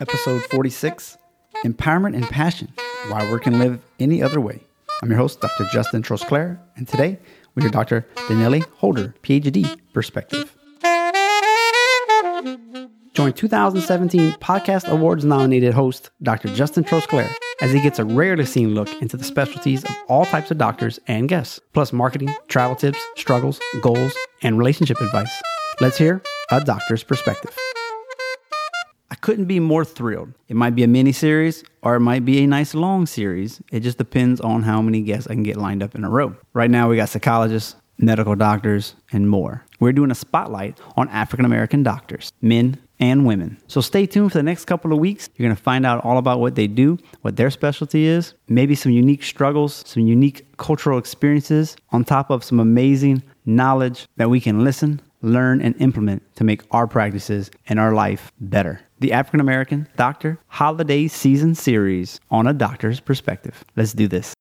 episode 46 Empowerment and Passion Why Work Can Live Any Other Way. I'm your host, Dr. Justin Trosclair, and today we hear Dr. Dinelly Holder, PhD, Perspective. Join 2017 Podcast Awards nominated host Dr. Justin Trosclair as he gets a rarely seen look into the specialties of all types of doctors and guests, plus marketing, travel tips, struggles, goals, and relationship advice. Let's hear a doctor's perspective. Couldn't be more thrilled. It might be a mini series or it might be a nice long series. It just depends on how many guests I can get lined up in a row. Right now, we got psychologists, medical doctors, and more. We're doing a spotlight on African American doctors, men and women. So stay tuned for the next couple of weeks. You're going to find out all about what they do, what their specialty is, maybe some unique struggles, some unique cultural experiences, on top of some amazing knowledge that we can listen, learn, and implement to make our practices and our life better. The African American Doctor Holiday Season Series on a doctor's perspective. Let's do this.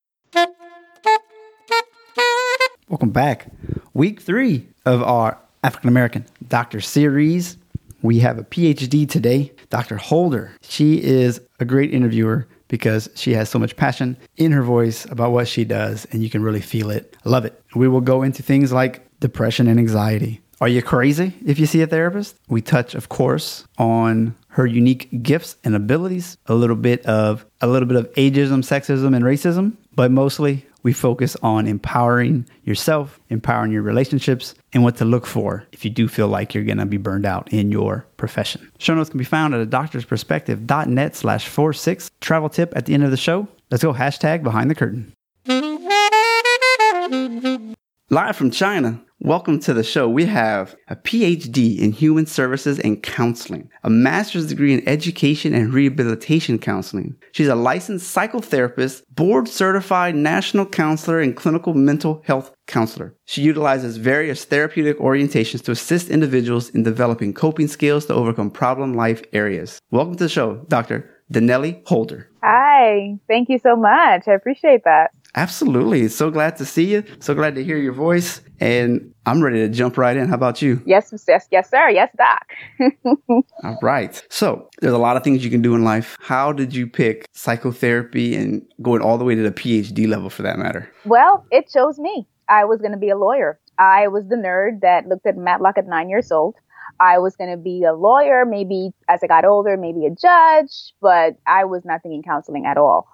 Welcome back. Week three of our African American Doctor Series. We have a PhD today, Dr. Holder. She is a great interviewer because she has so much passion in her voice about what she does, and you can really feel it. I love it. We will go into things like depression and anxiety. Are you crazy if you see a therapist? We touch, of course, on her unique gifts and abilities, a little bit of a little bit of ageism, sexism, and racism, but mostly we focus on empowering yourself, empowering your relationships, and what to look for if you do feel like you're gonna be burned out in your profession. Show notes can be found at a doctor's perspective.net slash four six. Travel tip at the end of the show. Let's go hashtag behind the curtain. Live from China, welcome to the show. We have a PhD in Human Services and Counseling, a master's degree in Education and Rehabilitation Counseling. She's a licensed psychotherapist, board certified national counselor, and clinical mental health counselor. She utilizes various therapeutic orientations to assist individuals in developing coping skills to overcome problem life areas. Welcome to the show, Dr. Dinelly Holder. Hi, thank you so much. I appreciate that. Absolutely. So glad to see you. So glad to hear your voice. And I'm ready to jump right in. How about you? Yes, yes, yes, sir. Yes, doc. All right. So there's a lot of things you can do in life. How did you pick psychotherapy and going all the way to the PhD level for that matter? Well, it chose me. I was going to be a lawyer. I was the nerd that looked at Matlock at nine years old. I was going to be a lawyer, maybe as I got older, maybe a judge, but I was not thinking counseling at all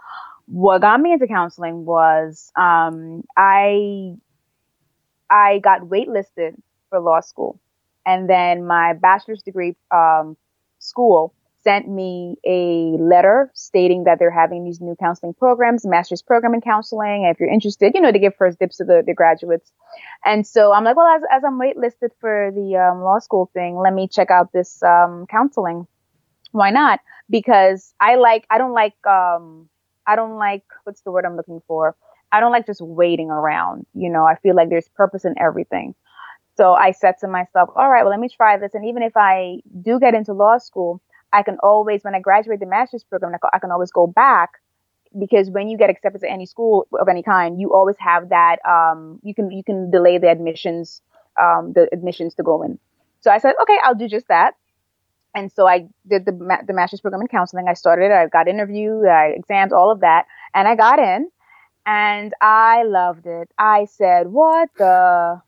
what got me into counseling was um, I I got waitlisted for law school, and then my bachelor's degree um, school sent me a letter stating that they're having these new counseling programs, master's program in counseling. If you're interested, you know, to give first dips to the, the graduates. And so I'm like, well, as, as I'm waitlisted for the um, law school thing, let me check out this um, counseling. Why not? Because I like, I don't like um, I don't like what's the word I'm looking for. I don't like just waiting around. You know, I feel like there's purpose in everything. So I said to myself, all right, well, let me try this. And even if I do get into law school, I can always, when I graduate the master's program, I can always go back because when you get accepted to any school of any kind, you always have that. Um, you can you can delay the admissions, um, the admissions to go in. So I said, okay, I'll do just that and so I did the the master's program in counseling. I started. I got interview, I exams, all of that, and I got in, and I loved it. I said, "What the."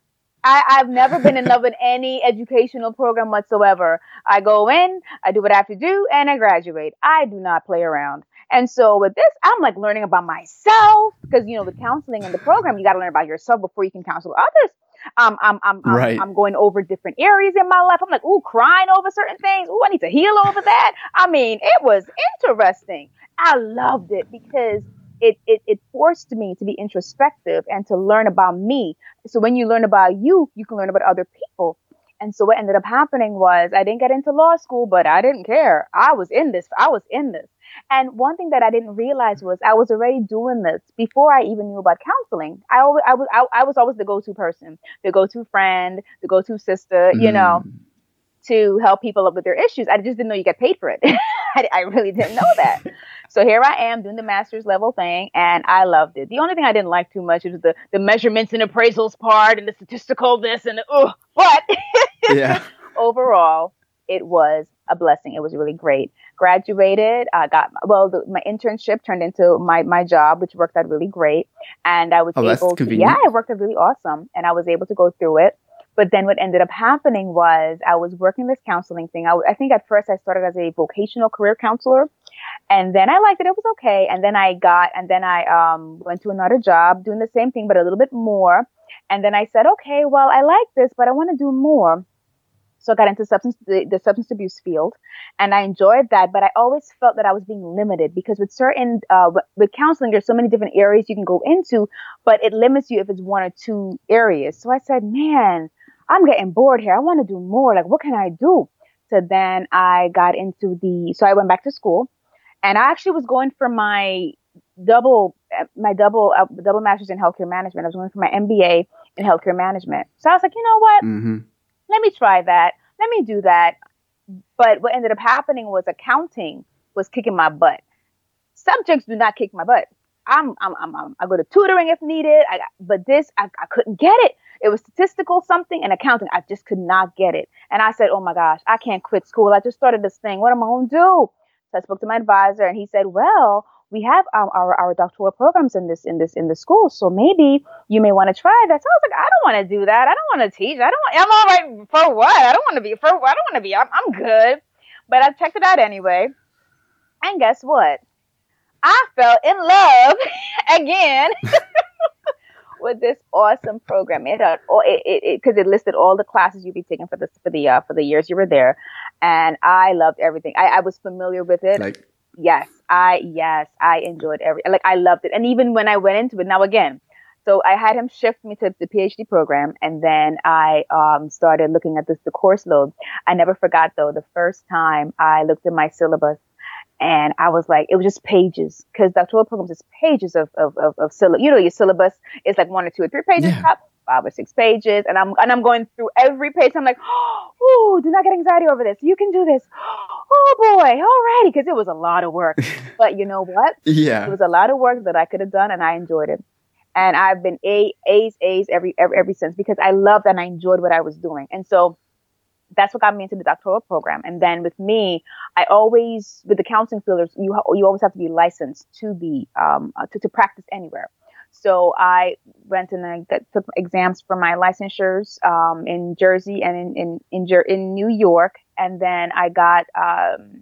I, I've never been in love with any educational program whatsoever. I go in, I do what I have to do, and I graduate. I do not play around. And so with this, I'm like learning about myself because you know the counseling and the program, you got to learn about yourself before you can counsel others. Um, I'm, I'm, I'm, right. I'm, going over different areas in my life. I'm like, ooh, crying over certain things. Ooh, I need to heal over that. I mean, it was interesting. I loved it because it, it, it forced me to be introspective and to learn about me. So when you learn about you, you can learn about other people. And so what ended up happening was I didn't get into law school, but I didn't care. I was in this. I was in this. And one thing that I didn't realize was I was already doing this before I even knew about counseling. I always, I was, I, I was always the go-to person, the go-to friend, the go-to sister, mm. you know, to help people up with their issues. I just didn't know you get paid for it. I, I really didn't know that. So here I am doing the master's level thing and I loved it. The only thing I didn't like too much was the, the measurements and appraisals part and the statistical this and the, oh, but yeah. overall, it was a blessing. It was really great. Graduated, I got well. The, my internship turned into my my job, which worked out really great, and I was oh, able. to, yeah, it worked out really awesome, and I was able to go through it. But then what ended up happening was I was working this counseling thing. I, I think at first I started as a vocational career counselor, and then I liked it. It was okay. And then I got, and then I um, went to another job doing the same thing, but a little bit more. And then I said, okay, well, I like this, but I want to do more. So I got into substance, the, the, substance abuse field and I enjoyed that, but I always felt that I was being limited because with certain, uh, with counseling, there's so many different areas you can go into, but it limits you if it's one or two areas. So I said, man, I'm getting bored here. I want to do more. Like, what can I do? So then I got into the, so I went back to school and I actually was going for my double, my double, uh, double master's in healthcare management. I was going for my MBA in healthcare management. So I was like, you know what? Mm-hmm let me try that. Let me do that. But what ended up happening was accounting was kicking my butt. Subjects do not kick my butt. I'm, I'm, I'm, I'm i go to tutoring if needed. I, but this, I, I couldn't get it. It was statistical something and accounting. I just could not get it. And I said, oh my gosh, I can't quit school. I just started this thing. What am I going to do? So I spoke to my advisor and he said, well, we have our our doctoral programs in this in this in the school, so maybe you may want to try that. So I was like, I don't want to do that. I don't want to teach. I don't. I'm all right for what? I don't want to be for. I don't want to be. I'm, I'm good. But I checked it out anyway, and guess what? I fell in love again. with this awesome program. It had it because it, it, it, listed all the classes you'd be taking for the for the uh, for the years you were there, and I loved everything. I, I was familiar with it. Like yes, I yes, I enjoyed every like I loved it. And even when I went into it, now again, so I had him shift me to the PhD program, and then I um, started looking at this the course load. I never forgot though the first time I looked at my syllabus, and I was like, it was just pages because doctoral programs is pages of of of, of syllabus. You know, your syllabus is like one or two or three pages yeah. top five or six pages, and I'm and I'm going through every page. I'm like, oh, do not get anxiety over this. You can do this. Oh boy, alrighty, because it was a lot of work. but you know what? Yeah, it was a lot of work that I could have done, and I enjoyed it. And I've been A, A's, A's every, every every since because I loved and I enjoyed what I was doing. And so that's what got me into the doctoral program. And then with me, I always with the counseling fielders, you you always have to be licensed to be um, to, to practice anywhere. So I went and I got, took exams for my licensures um, in Jersey and in in in, in New York, and then I got um,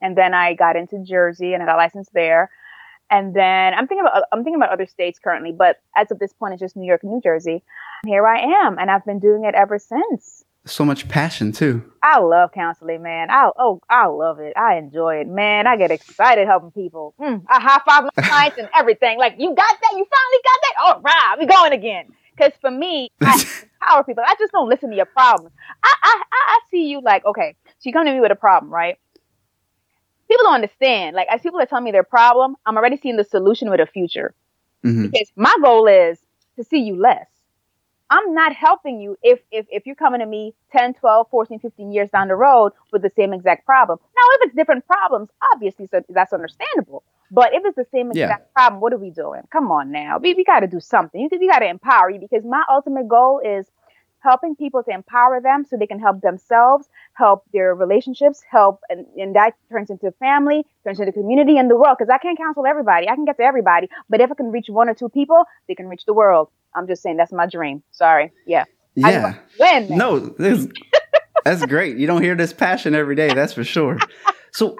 and then I got into Jersey and I got licensed there. And then I'm thinking about I'm thinking about other states currently, but as of this point, it's just New York and New Jersey. Here I am, and I've been doing it ever since so much passion too. I love counseling, man. I oh, I love it. I enjoy it, man. I get excited helping people. Mm, I high five my clients and everything. Like you got that, you finally got that. All right, we going again. Because for me, I empower people. I just don't listen to your problems. I, I I see you like okay. So you come to me with a problem, right? People don't understand. Like as people are telling me their problem, I'm already seeing the solution with a future. Mm-hmm. Because my goal is to see you less. I'm not helping you if, if, if you're coming to me 10, 12, 14, 15 years down the road with the same exact problem. Now, if it's different problems, obviously, so that's understandable. But if it's the same exact yeah. problem, what are we doing? Come on now. We, we got to do something. We got to empower you because my ultimate goal is helping people to empower them so they can help themselves, help their relationships, help, and, and that turns into family, turns into community and the world. Because I can't counsel everybody. I can get to everybody. But if I can reach one or two people, they can reach the world. I'm just saying that's my dream. Sorry. Yeah. Yeah. Win, no, this, that's great. You don't hear this passion every day. That's for sure. So,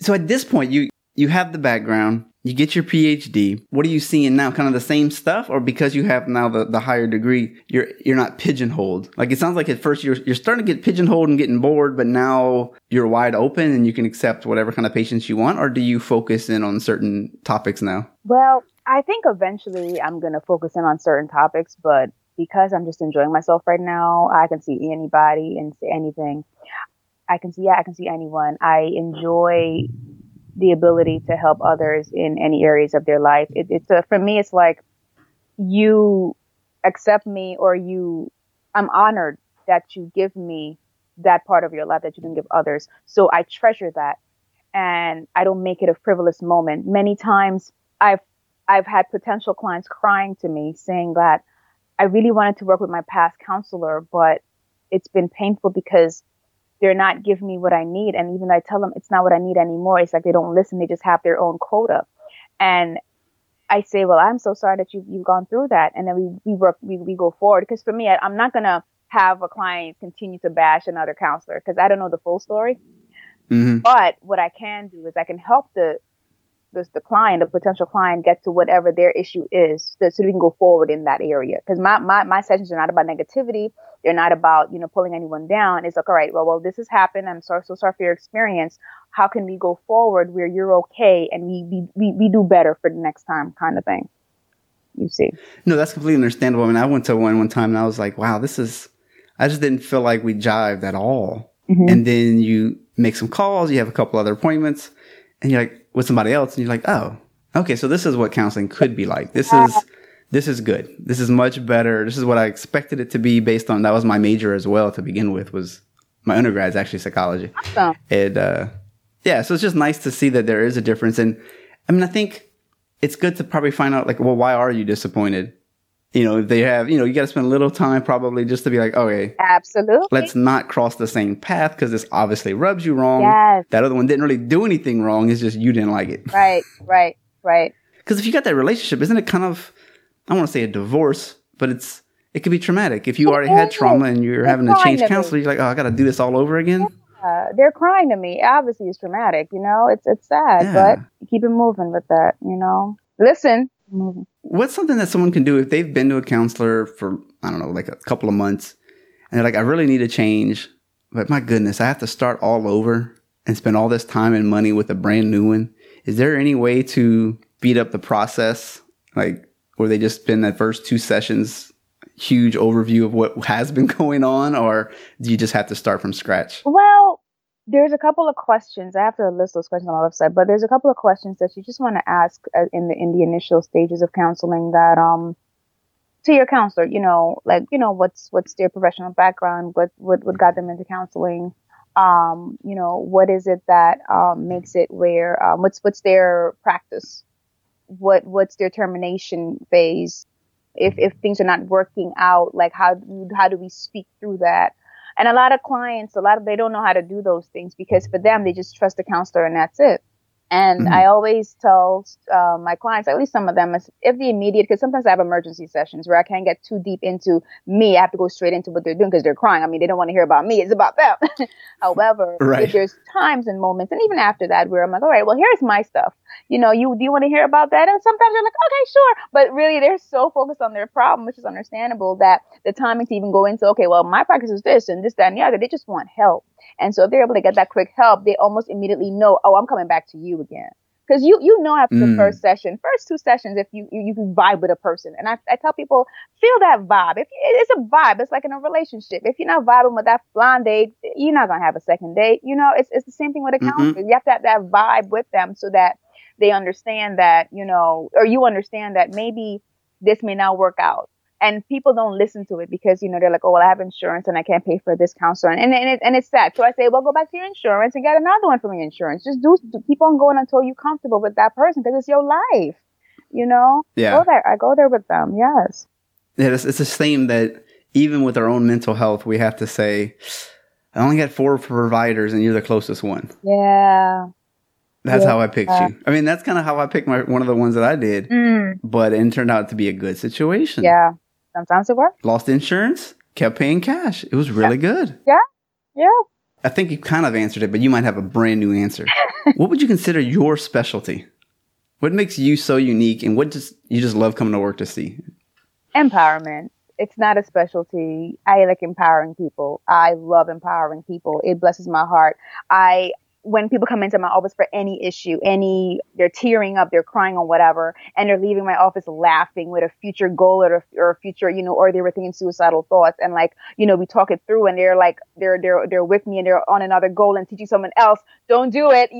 so at this point, you you have the background. You get your PhD. What are you seeing now? Kind of the same stuff, or because you have now the, the higher degree, you're you're not pigeonholed. Like it sounds like at first you're you're starting to get pigeonholed and getting bored, but now you're wide open and you can accept whatever kind of patients you want. Or do you focus in on certain topics now? Well, I think eventually I'm to focus in on certain topics, but because I'm just enjoying myself right now, I can see anybody and say anything. I can see, yeah, I can see anyone. I enjoy the ability to help others in any areas of their life. It, it's a, for me, it's like you accept me or you, I'm honored that you give me that part of your life that you can give others. So I treasure that and I don't make it a frivolous moment. Many times I've I've had potential clients crying to me saying that I really wanted to work with my past counselor, but it's been painful because they're not giving me what I need. And even though I tell them it's not what I need anymore, it's like they don't listen. They just have their own quota. And I say, well, I'm so sorry that you, you've gone through that. And then we, we work, we, we go forward. Because for me, I, I'm not going to have a client continue to bash another counselor because I don't know the full story. Mm-hmm. But what I can do is I can help the the, the client, the potential client, get to whatever their issue is, so, so we can go forward in that area. Because my, my my sessions are not about negativity. They're not about you know pulling anyone down. It's like, all right, well, well, this has happened. I'm sorry, so sorry for your experience. How can we go forward where you're okay and we we we, we do better for the next time, kind of thing. You see? No, that's completely understandable. I mean, I went to one one time and I was like, wow, this is. I just didn't feel like we jived at all. Mm-hmm. And then you make some calls. You have a couple other appointments, and you're like with somebody else, and you're like, oh, okay, so this is what counseling could be like. This is this is good. This is much better. This is what I expected it to be based on that was my major as well to begin with. Was my undergrad is actually psychology. Awesome. And uh, yeah, so it's just nice to see that there is a difference. And I mean, I think it's good to probably find out like, well, why are you disappointed? You know, if they have, you know, you got to spend a little time probably just to be like, okay, absolutely, let's not cross the same path because this obviously rubs you wrong. Yes. That other one didn't really do anything wrong. It's just you didn't like it. Right, right, right. Because if you got that relationship, isn't it kind of, I want to say a divorce, but it's, it could be traumatic. If you already had trauma and you're they're having to change counselor, you're like, oh, I got to do this all over again. Yeah, they're crying to me. Obviously, it's traumatic. You know, it's it's sad, yeah. but keep it moving with that. You know, listen, moving. What's something that someone can do if they've been to a counselor for, I don't know, like a couple of months and they're like, I really need a change, but my goodness, I have to start all over and spend all this time and money with a brand new one. Is there any way to speed up the process? Like, where they just spend that first two sessions huge overview of what has been going on, or do you just have to start from scratch? Well, there's a couple of questions. I have to list those questions on my website, but there's a couple of questions that you just want to ask uh, in the in the initial stages of counseling that um to your counselor. You know, like you know what's what's their professional background, what what what got them into counseling. Um, you know, what is it that um, makes it where um, what's what's their practice? What what's their termination phase? If if things are not working out, like how how do we speak through that? And a lot of clients, a lot of they don't know how to do those things because for them they just trust the counselor and that's it. And mm-hmm. I always tell uh, my clients, at least some of them, if the immediate, because sometimes I have emergency sessions where I can't get too deep into me. I have to go straight into what they're doing because they're crying. I mean, they don't want to hear about me. It's about them. However, right. there's times and moments, and even after that, where I'm like, all right, well, here's my stuff. You know, you do you want to hear about that? And sometimes you're like, okay, sure. But really, they're so focused on their problem, which is understandable, that the timing to even go into, okay, well, my practice is this and this, that, and the other. They just want help. And so if they're able to get that quick help, they almost immediately know, oh, I'm coming back to you again. Because you, you know after mm. the first session, first two sessions, if you, you, you can vibe with a person. And I, I tell people, feel that vibe. If It's a vibe. It's like in a relationship. If you're not vibing with that blind date, you're not going to have a second date. You know, it's, it's the same thing with a counselor. Mm-hmm. You have to have that vibe with them so that they understand that, you know, or you understand that maybe this may not work out and people don't listen to it because you know they're like, oh well, I have insurance and I can't pay for this counselor, and and, and, it, and it's sad. So I say, well, go back to your insurance and get another one from your insurance. Just do, do keep on going until you're comfortable with that person because it's your life. You know, yeah. Go there. I go there with them. Yes. Yeah, it's, it's the same that even with our own mental health, we have to say, I only got four providers, and you're the closest one. Yeah. That's yeah. how I picked you. I mean, that's kind of how I picked my one of the ones that I did. Mm. But it turned out to be a good situation. Yeah. Sometimes it works. Lost insurance, kept paying cash. It was really yeah. good. Yeah. Yeah. I think you kind of answered it, but you might have a brand new answer. what would you consider your specialty? What makes you so unique and what just you just love coming to work to see? Empowerment. It's not a specialty. I like empowering people. I love empowering people. It blesses my heart. I when people come into my office for any issue, any, they're tearing up, they're crying or whatever, and they're leaving my office laughing with a future goal or, or a future, you know, or they were thinking suicidal thoughts. And like, you know, we talk it through and they're like, they're, they're, they're with me and they're on another goal and teaching someone else. Don't do it.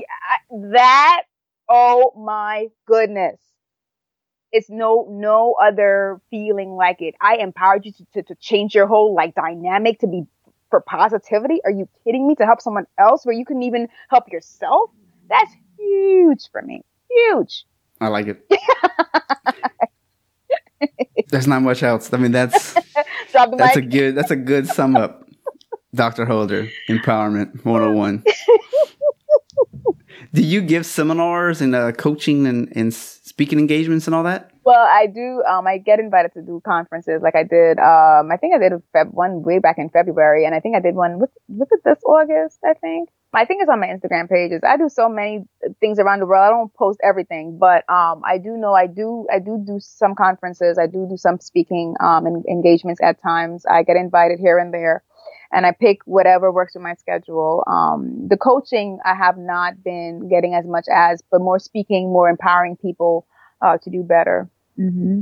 That, oh my goodness. It's no, no other feeling like it. I empowered you to, to, to change your whole like dynamic to be for positivity? Are you kidding me? To help someone else where you couldn't even help yourself? That's huge for me. Huge. I like it. There's not much else. I mean, that's that's a good that's a good sum up. Dr. Holder, Empowerment 101. Do you give seminars and uh, coaching and, and speaking engagements and all that? Well, I do. Um, I get invited to do conferences, like I did. Um, I think I did Feb- one way back in February, and I think I did one. Was, was it this August? I think. I think it's on my Instagram pages. I do so many things around the world. I don't post everything, but um, I do know I do I do do some conferences. I do do some speaking um, and engagements at times. I get invited here and there, and I pick whatever works with my schedule. Um, the coaching I have not been getting as much as, but more speaking, more empowering people uh, to do better. Mm-hmm.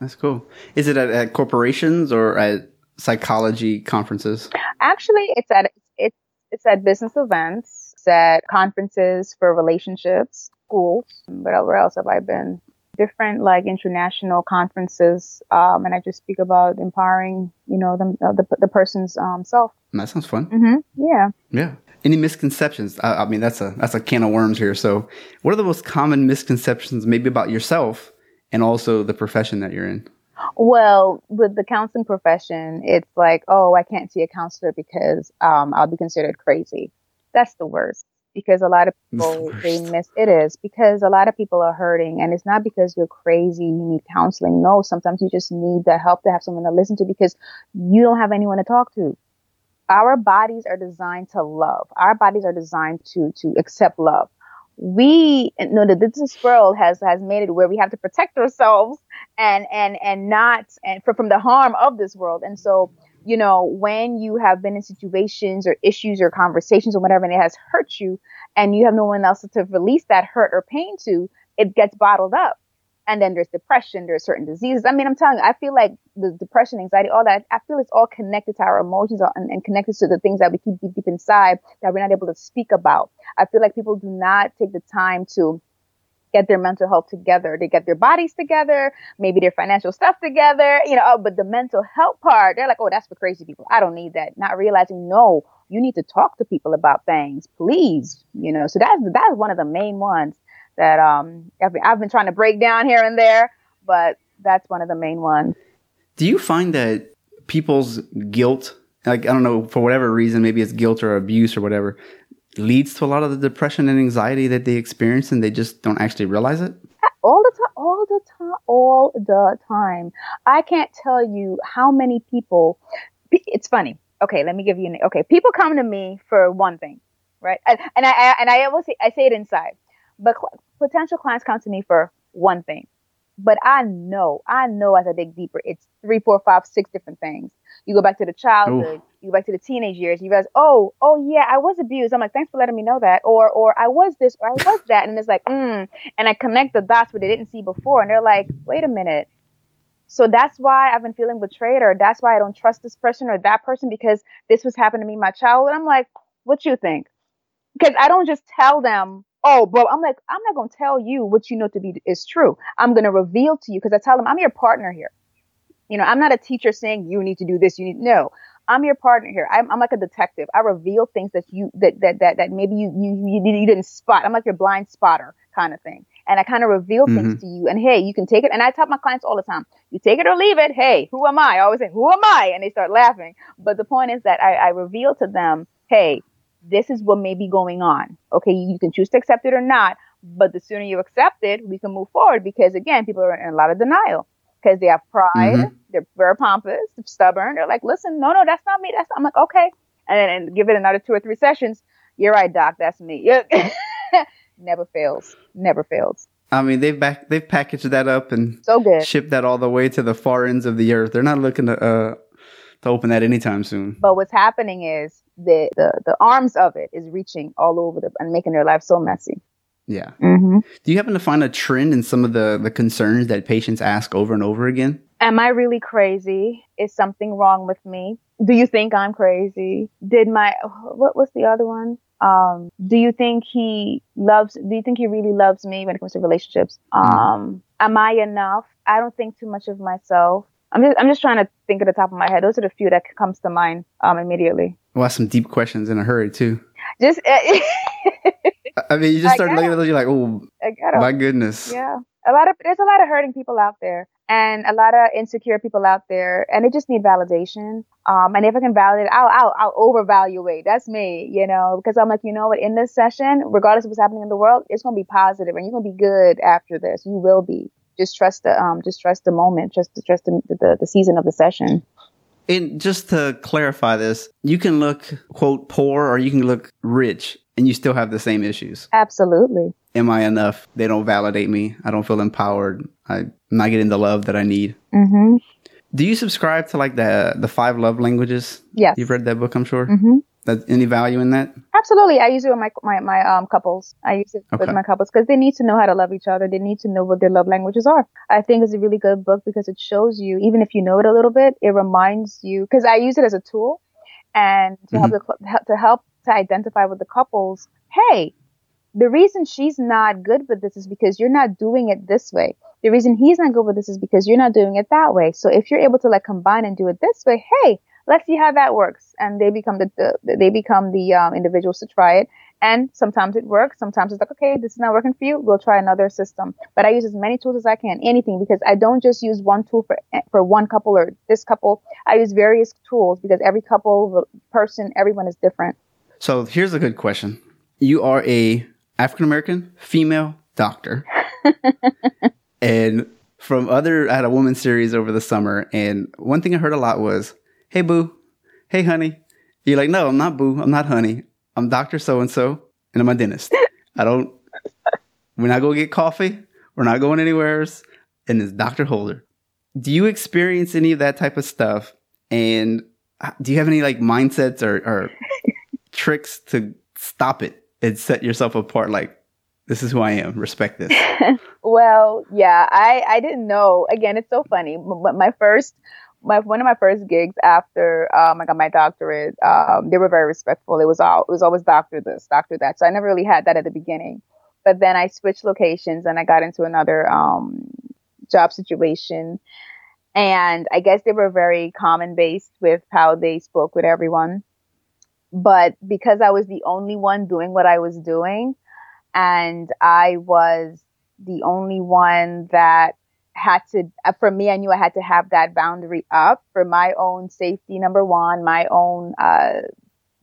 That's cool. Is it at, at corporations or at psychology conferences? Actually, it's at it's it's at business events, it's at conferences for relationships, schools. Where else have I been? Different like international conferences, um, and I just speak about empowering, you know, the uh, the, the person's um, self. That sounds fun. Mm-hmm. Yeah. Yeah. Any misconceptions? I, I mean, that's a that's a can of worms here. So, what are the most common misconceptions, maybe about yourself and also the profession that you're in? Well, with the counseling profession, it's like, oh, I can't see a counselor because um, I'll be considered crazy. That's the worst because a lot of people the they miss it is because a lot of people are hurting and it's not because you're crazy you need counseling. No sometimes you just need the help to have someone to listen to because you don't have anyone to talk to. Our bodies are designed to love. Our bodies are designed to to accept love. We know that this world has has made it where we have to protect ourselves and and and not and from the harm of this world. And so you know when you have been in situations or issues or conversations or whatever and it has hurt you and you have no one else to release that hurt or pain to it gets bottled up. And then there's depression there's certain diseases. I mean i'm telling you i feel like the depression anxiety all that i feel it's all connected to our emotions and, and connected to the things that we keep deep, deep inside that we're not able to speak about. I feel like people do not take the time to get their mental health together. They get their bodies together, maybe their financial stuff together, you know, oh, but the mental health part, they're like, oh, that's for crazy people. I don't need that. Not realizing, no, you need to talk to people about things, please. You know, so that's, that's one of the main ones that, um, I've been, I've been trying to break down here and there, but that's one of the main ones. Do you find that people's guilt, like, I don't know, for whatever reason, maybe it's guilt or abuse or whatever, leads to a lot of the depression and anxiety that they experience and they just don't actually realize it? All the time, all the time, all the time. I can't tell you how many people, it's funny. Okay, let me give you an, okay, people come to me for one thing, right? And, and I, and I always say, I say it inside, but potential clients come to me for one thing. But I know, I know as I dig deeper, it's three, four, five, six different things. You go back to the childhood, you go back to the teenage years, you realize, oh, oh yeah, I was abused. I'm like, thanks for letting me know that. Or, or I was this, or I was that. And it's like, mm. And I connect the dots where they didn't see before. And they're like, wait a minute. So that's why I've been feeling betrayed, or that's why I don't trust this person or that person because this was happening to me in my childhood. I'm like, what you think? Because I don't just tell them oh, bro, I'm like, I'm not going to tell you what you know to be is true. I'm going to reveal to you because I tell them I'm your partner here. You know, I'm not a teacher saying you need to do this. You need no. I'm your partner here. I'm, I'm like a detective. I reveal things that you that that that, that maybe you, you you you didn't spot. I'm like your blind spotter kind of thing. And I kind of reveal mm-hmm. things to you. And hey, you can take it. And I tell my clients all the time, you take it or leave it. Hey, who am I? I always say, who am I? And they start laughing. But the point is that I, I reveal to them, hey, this is what may be going on. Okay, you, can choose to accept it or not, but the sooner you accept it, we can move forward because again, people are in a lot of denial because they have pride, mm-hmm. they're very pompous, stubborn. They're like, listen, no, no, that's not me. That's not. I'm like, okay, and then and give it another two or three sessions. You're right, doc. That's me. never fails. Never fails. I mean, they've back they've packaged that up and so good. shipped that all the way to the far ends of the earth. They're not looking to uh, to open that anytime soon. But what's happening is the the, the arms of it is reaching all over the, and making their life so messy. Yeah. Mm-hmm. Do you happen to find a trend in some of the the concerns that patients ask over and over again? Am I really crazy? Is something wrong with me? Do you think I'm crazy? Did my what was the other one? Um, do you think he loves? Do you think he really loves me when it comes to relationships? Mm-hmm. Um, am I enough? I don't think too much of myself. I'm just I'm just trying to think at the top of my head. Those are the few that comes to mind um, immediately. Well, some deep questions in a hurry too. Just. Uh, I mean, you just start looking at those. You're like, oh, my goodness. Yeah, a lot of there's a lot of hurting people out there, and a lot of insecure people out there, and they just need validation. Um, and if I can validate, I'll, I'll, I'll overvaluate. That's me, you know, because I'm like, you know what, in this session, regardless of what's happening in the world, it's going to be positive and you're going to be good after this. You will be. Just trust the, um, just trust the moment, just trust the, the, the season of the session. And just to clarify this, you can look, quote, poor or you can look rich and you still have the same issues. Absolutely. Am I enough? They don't validate me. I don't feel empowered. I'm not getting the love that I need. Mm-hmm. Do you subscribe to like the the five love languages? Yes. You've read that book, I'm sure. Mm-hmm. That any value in that? Absolutely. I use it with my my, my um couples. I use it Okay. with my couples because they need to know how to love each other. They need to know what their love languages are. I think it's a really good book because it shows you, even if you know it a little bit, it reminds you. Because I use it as a tool, and to help the, help- to help to identify with the couples. Hey, the reason she's not good with this is because you're not doing it this way. The reason he's not good with this is because you're not doing it that way. So if you're able to like combine and do it this way, hey, let's see how that works. And they become the, the they become the um, individuals to try it. And sometimes it works. Sometimes it's like, okay, this is not working for you. We'll try another system. But I use as many tools as I can, anything, because I don't just use one tool for for one couple or this couple. I use various tools because every couple, person, everyone is different. So here's a good question. You are a African American female doctor. and from other I had a woman series over the summer and one thing I heard a lot was, "Hey boo. Hey honey." You're like, "No, I'm not boo. I'm not honey. I'm Dr. so and so and I'm a dentist. I don't we're not going to get coffee. We're not going anywhere else." And it's Dr. Holder. Do you experience any of that type of stuff? And uh, do you have any like mindsets or, or tricks to stop it and set yourself apart like this is who I am, respect this. Well, yeah, I I didn't know. Again, it's so funny. M- My first my one of my first gigs after um, I got my doctorate, um, they were very respectful. It was all it was always doctor this, doctor that. So I never really had that at the beginning. But then I switched locations and I got into another um, job situation. And I guess they were very common based with how they spoke with everyone. But because I was the only one doing what I was doing, and I was the only one that had to, uh, for me, I knew I had to have that boundary up for my own safety, number one, my own, uh,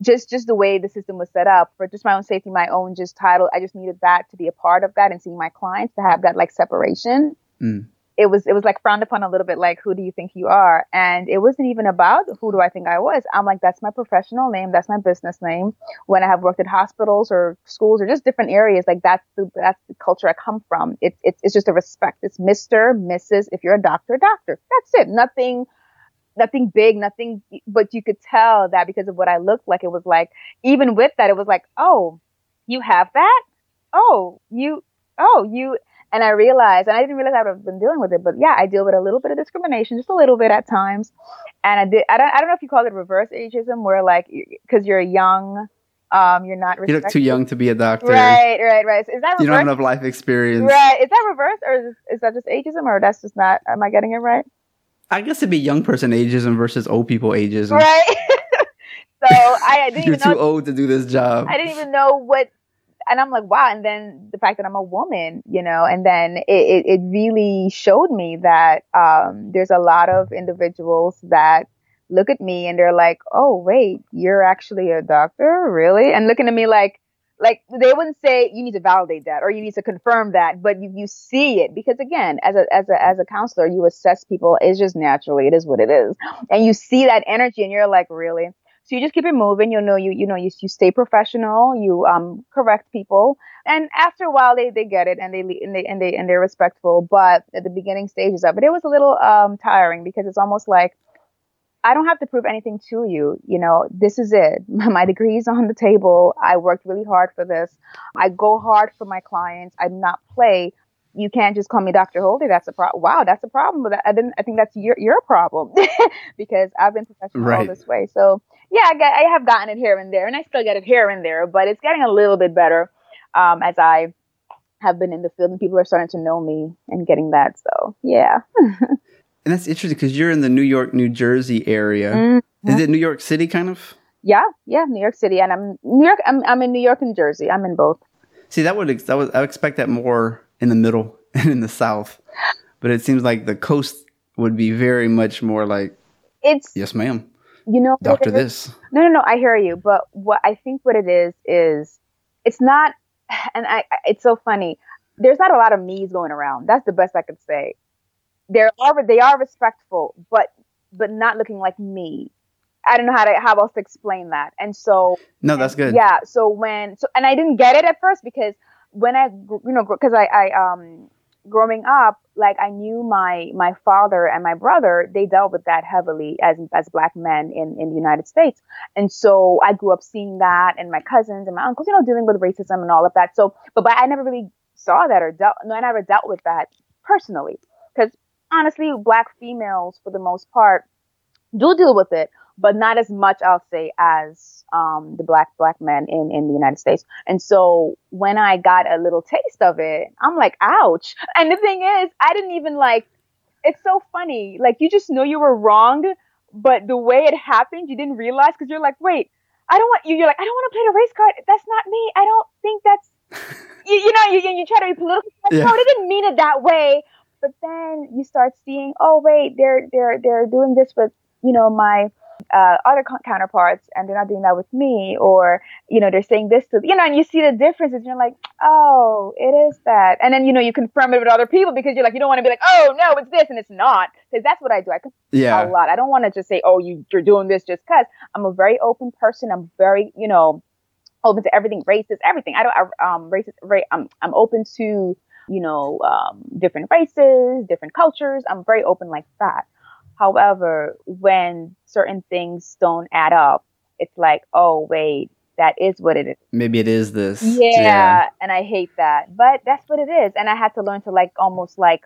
just, just the way the system was set up for just my own safety, my own just title. I just needed that to be a part of that and seeing my clients to have that like separation. Mm. It was, it was like frowned upon a little bit, like, who do you think you are? And it wasn't even about who do I think I was. I'm like, that's my professional name. That's my business name when I have worked at hospitals or schools or just different areas, like that's the that's the culture I come from. It's it's it's just a respect. It's Mister, Mrs. If you're a doctor, doctor. That's it. Nothing, nothing big, nothing. But you could tell that because of what I looked like, it was like even with that, it was like, oh, you have that. Oh, you. Oh, you. And I realized, and I didn't realize I would have been dealing with it, but yeah, I deal with a little bit of discrimination, just a little bit at times. And I did. I don't. I don't know if you call it reverse ageism, where like because you're young, um, you're not. You look too young to be a doctor. Right, right, right. So is that You don't have reverse? enough life experience. Right. Is that reverse, or is, is that just ageism, or that's just not? Am I getting it right? I guess it'd be young person ageism versus old people ageism. Right. so I, I didn't You're even know. too old to do this job. I didn't even know what, and I'm like, wow. And then the fact that I'm a woman, you know, and then it, it, it really showed me that um, there's a lot of individuals that look at me and they're like, oh, wait, you're actually a doctor? Really? And looking at me like, like they wouldn't say you need to validate that or you need to confirm that, but you, you see it because again, as a, as a, as a counselor, you assess people. It's just naturally, it is what it is. And you see that energy and you're like, really? So you just keep it moving. You know, you you know, you, you stay professional. You um correct people, and after a while, they, they get it and they and they and they and they're respectful. But at the beginning stages of it, it was a little um tiring because it's almost like I don't have to prove anything to you. You know, this is it. My degree's on the table. I worked really hard for this. I go hard for my clients. I'm not play. You can't just call me Dr. Holder. That's a problem. Wow, that's a problem. But I didn't. I think that's your your problem because I've been professional all this way. So yeah, I, get, I have gotten it here and there, and I still get it here and there, but it's getting a little bit better um, as I have been in the field and people are starting to know me and getting that. So yeah. And that's interesting because you're in the New York, New Jersey area. Mhm. Is it New York City kind of? Yeah, yeah, New York City, and I'm New York. I'm I'm in New York and Jersey. I'm in both. See, that would that would I would expect that more in the middle and in the South. but it seems like the coast would be very much more like, It's yes, ma'am, you know doctor this. No, no, no. I hear you, but what I think what it is is it's not, and I. It's so funny. There's not a lot of me's going around. That's the best I could say. There are they are respectful, but but not looking like me. I don't know how to how else to explain that. And so No, that's good. yeah. So when so and I didn't get it at first because when I you know because I I um growing up like I knew my my father and my brother they dealt with that heavily as as black men in in the United States. And so I grew up seeing that and my cousins and my uncles you know dealing with racism and all of that. So but but I never really saw that or dealt no I never dealt with that personally. Because honestly black females for the most part do deal with it but not as much I'll say as um, the black black men in in the United States. And so when I got a little taste of it, I'm like, ouch. And the thing is, I didn't even like. It's so funny. Like you just know you were wrong, but the way it happened, you didn't realize because you're like, wait, I don't want you. You're like, I don't want to play the race card. That's not me. I don't think that's. you, you know, you you try to be political. Yeah. No, they didn't mean it that way. But then you start seeing, oh wait, they're they're they're doing this with you know my uh, other co- counterparts, and they're not doing that with me, or you know they're saying this to you know, and you see the differences, and you're like, oh, it is that, and then you know you confirm it with other people because you're like you don't want to be like, oh no, it's this and it's not, because that's what I do. I confirm Yeah. a lot. I don't want to just say, oh, you you're doing this just because. I'm a very open person. I'm very you know open to everything, racist, everything. I don't I, um racist. Ra- I'm I'm open to you know um, different races, different cultures. I'm very open like that. However, when certain things don't add up, it's like, oh wait, that is what it is. Maybe it is this. Yeah, and I hate that, but that's what it is. And I had to learn to like almost like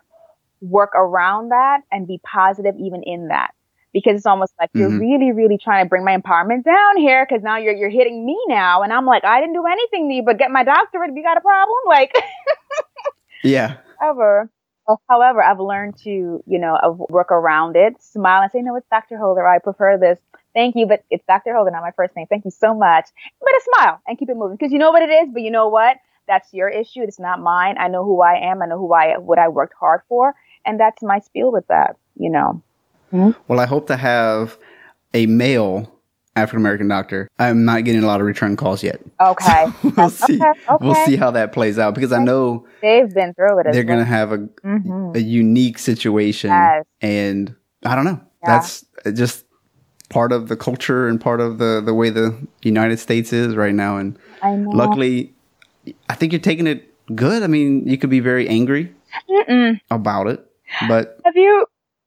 work around that and be positive even in that. Because it's almost like you're Mhm. really, really trying to bring my empowerment down here because now you're you're hitting me now, and I'm like, I didn't do anything to you, but get my doctorate if you got a problem. Like, Yeah. However, however, I've learned to, you know, work around it, smile and say, no, it's Dr. Holder. I prefer this. Thank you, but it's Dr. Holder, not my first name. Thank you so much. But a smile and keep it moving because you know what it is, but you know what? That's your issue. It's not mine. I know who I am. I know who I, what I worked hard for. And that's my spiel with that, you know. Well, I hope to have a male African American doctor. I'm not getting a lot of return calls yet. Okay. we'll see. Okay, We'll see how that plays out because I know They've been through it they're well. going to have a, Mhm. a unique situation. Yes. And I don't know. Yeah. That's just part of the culture and part of the, the way the United States is right now. And I know. luckily, I think you're taking it good. I mean, you could be very angry Mm-mm. about it, but Have you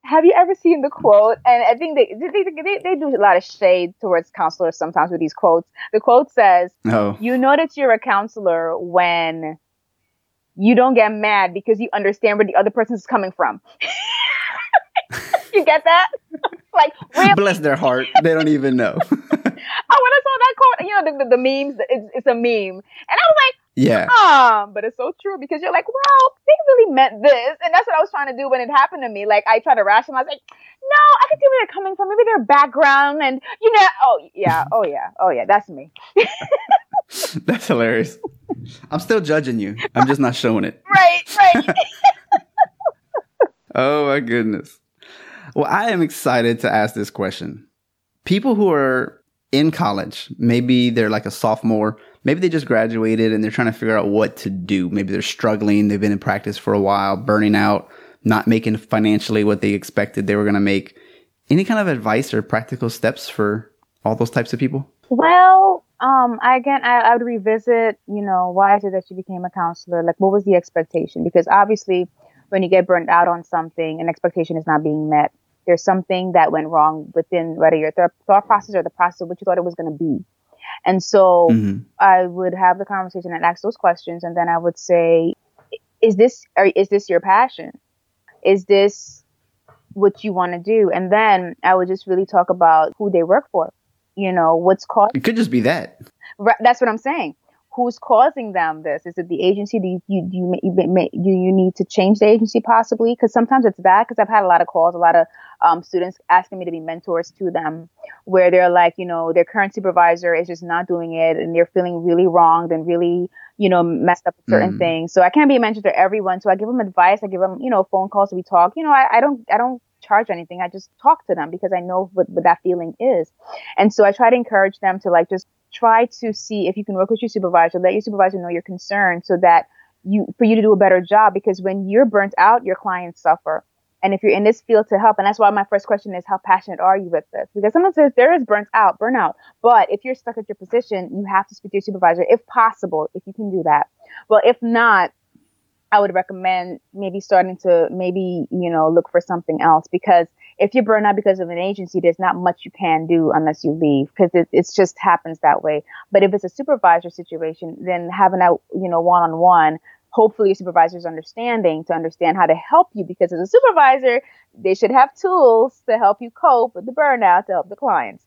have you ever seen the quote? And I think they they, they they do a lot of shade towards counselors sometimes with these quotes. The quote says, no. "You know that you're a counselor when you don't get mad because you understand where the other person is coming from." you get that? like, really? Bless their heart. They don't even know. Oh, when I saw that quote, you know, the, the, the memes, it's, it's a meme, and I was like. Yeah. Um, but it's so true because you're like, well, they really meant this, and that's what I was trying to do when it happened to me. Like, I try to rationalize, like, no, I can see where they're coming from. Maybe their background, and you know, oh yeah, oh yeah, oh yeah, that's me. That's hilarious. I'm still judging you. I'm just not showing it. Right, right. Oh my goodness. Well, I am excited to ask this question. People who are in college, maybe they're like a sophomore, maybe they just graduated and they're trying to figure out what to do. Maybe they're struggling, they've been in practice for a while, burning out, not making financially what they expected they were going to make. Any kind of advice or practical steps for all those types of people? well, um, I, again, I, I would revisit, you know, why is it that you became a counselor? Like, what was the expectation? Because obviously, when you get burnt out on something, an expectation is not being met. There's something that went wrong within whether your th- thought process or the process of what you thought it was going to be. And so Mhm. I would have the conversation and ask those questions, and then I would say, "Is this is this your passion? Is this what you want to do?" And then I would just really talk about who they work for. You know, what's called. It could just be that. Right, that's what I'm saying. Who's causing them this? Is it the agency? Do you do you, do you need to change the agency possibly? Because sometimes it's that. Because I've had a lot of calls, a lot of um, students asking me to be mentors to them, where they're like, you know, their current supervisor is just not doing it, and they're feeling really wronged and really, you know, messed up with certain mm. things. So I can't be a mentor to everyone. So I give them advice. I give them, you know, phone calls. We talk. You know, I, I don't, I don't charge anything. I just talk to them because I know what, what that feeling is. And so I try to encourage them to like just try to see if you can work with your supervisor, let your supervisor know your concern so that you, for you to do a better job because when you're burnt out, your clients suffer. And if you're in this field to help, and that's why my first question is, how passionate are you with this? Because sometimes there is burnt out, burnout. But if you're stuck at your position, you have to speak to your supervisor if possible, if you can do that. Well, if not, I would recommend maybe starting to maybe, you know, look for something else because if you're burned out because of an agency, there's not much you can do unless you leave because it, it just happens that way. But if it's a supervisor situation, then having that, you know, one on one, hopefully your supervisor's understanding to understand how to help you because as a supervisor, they should have tools to help you cope with the burnout to help the clients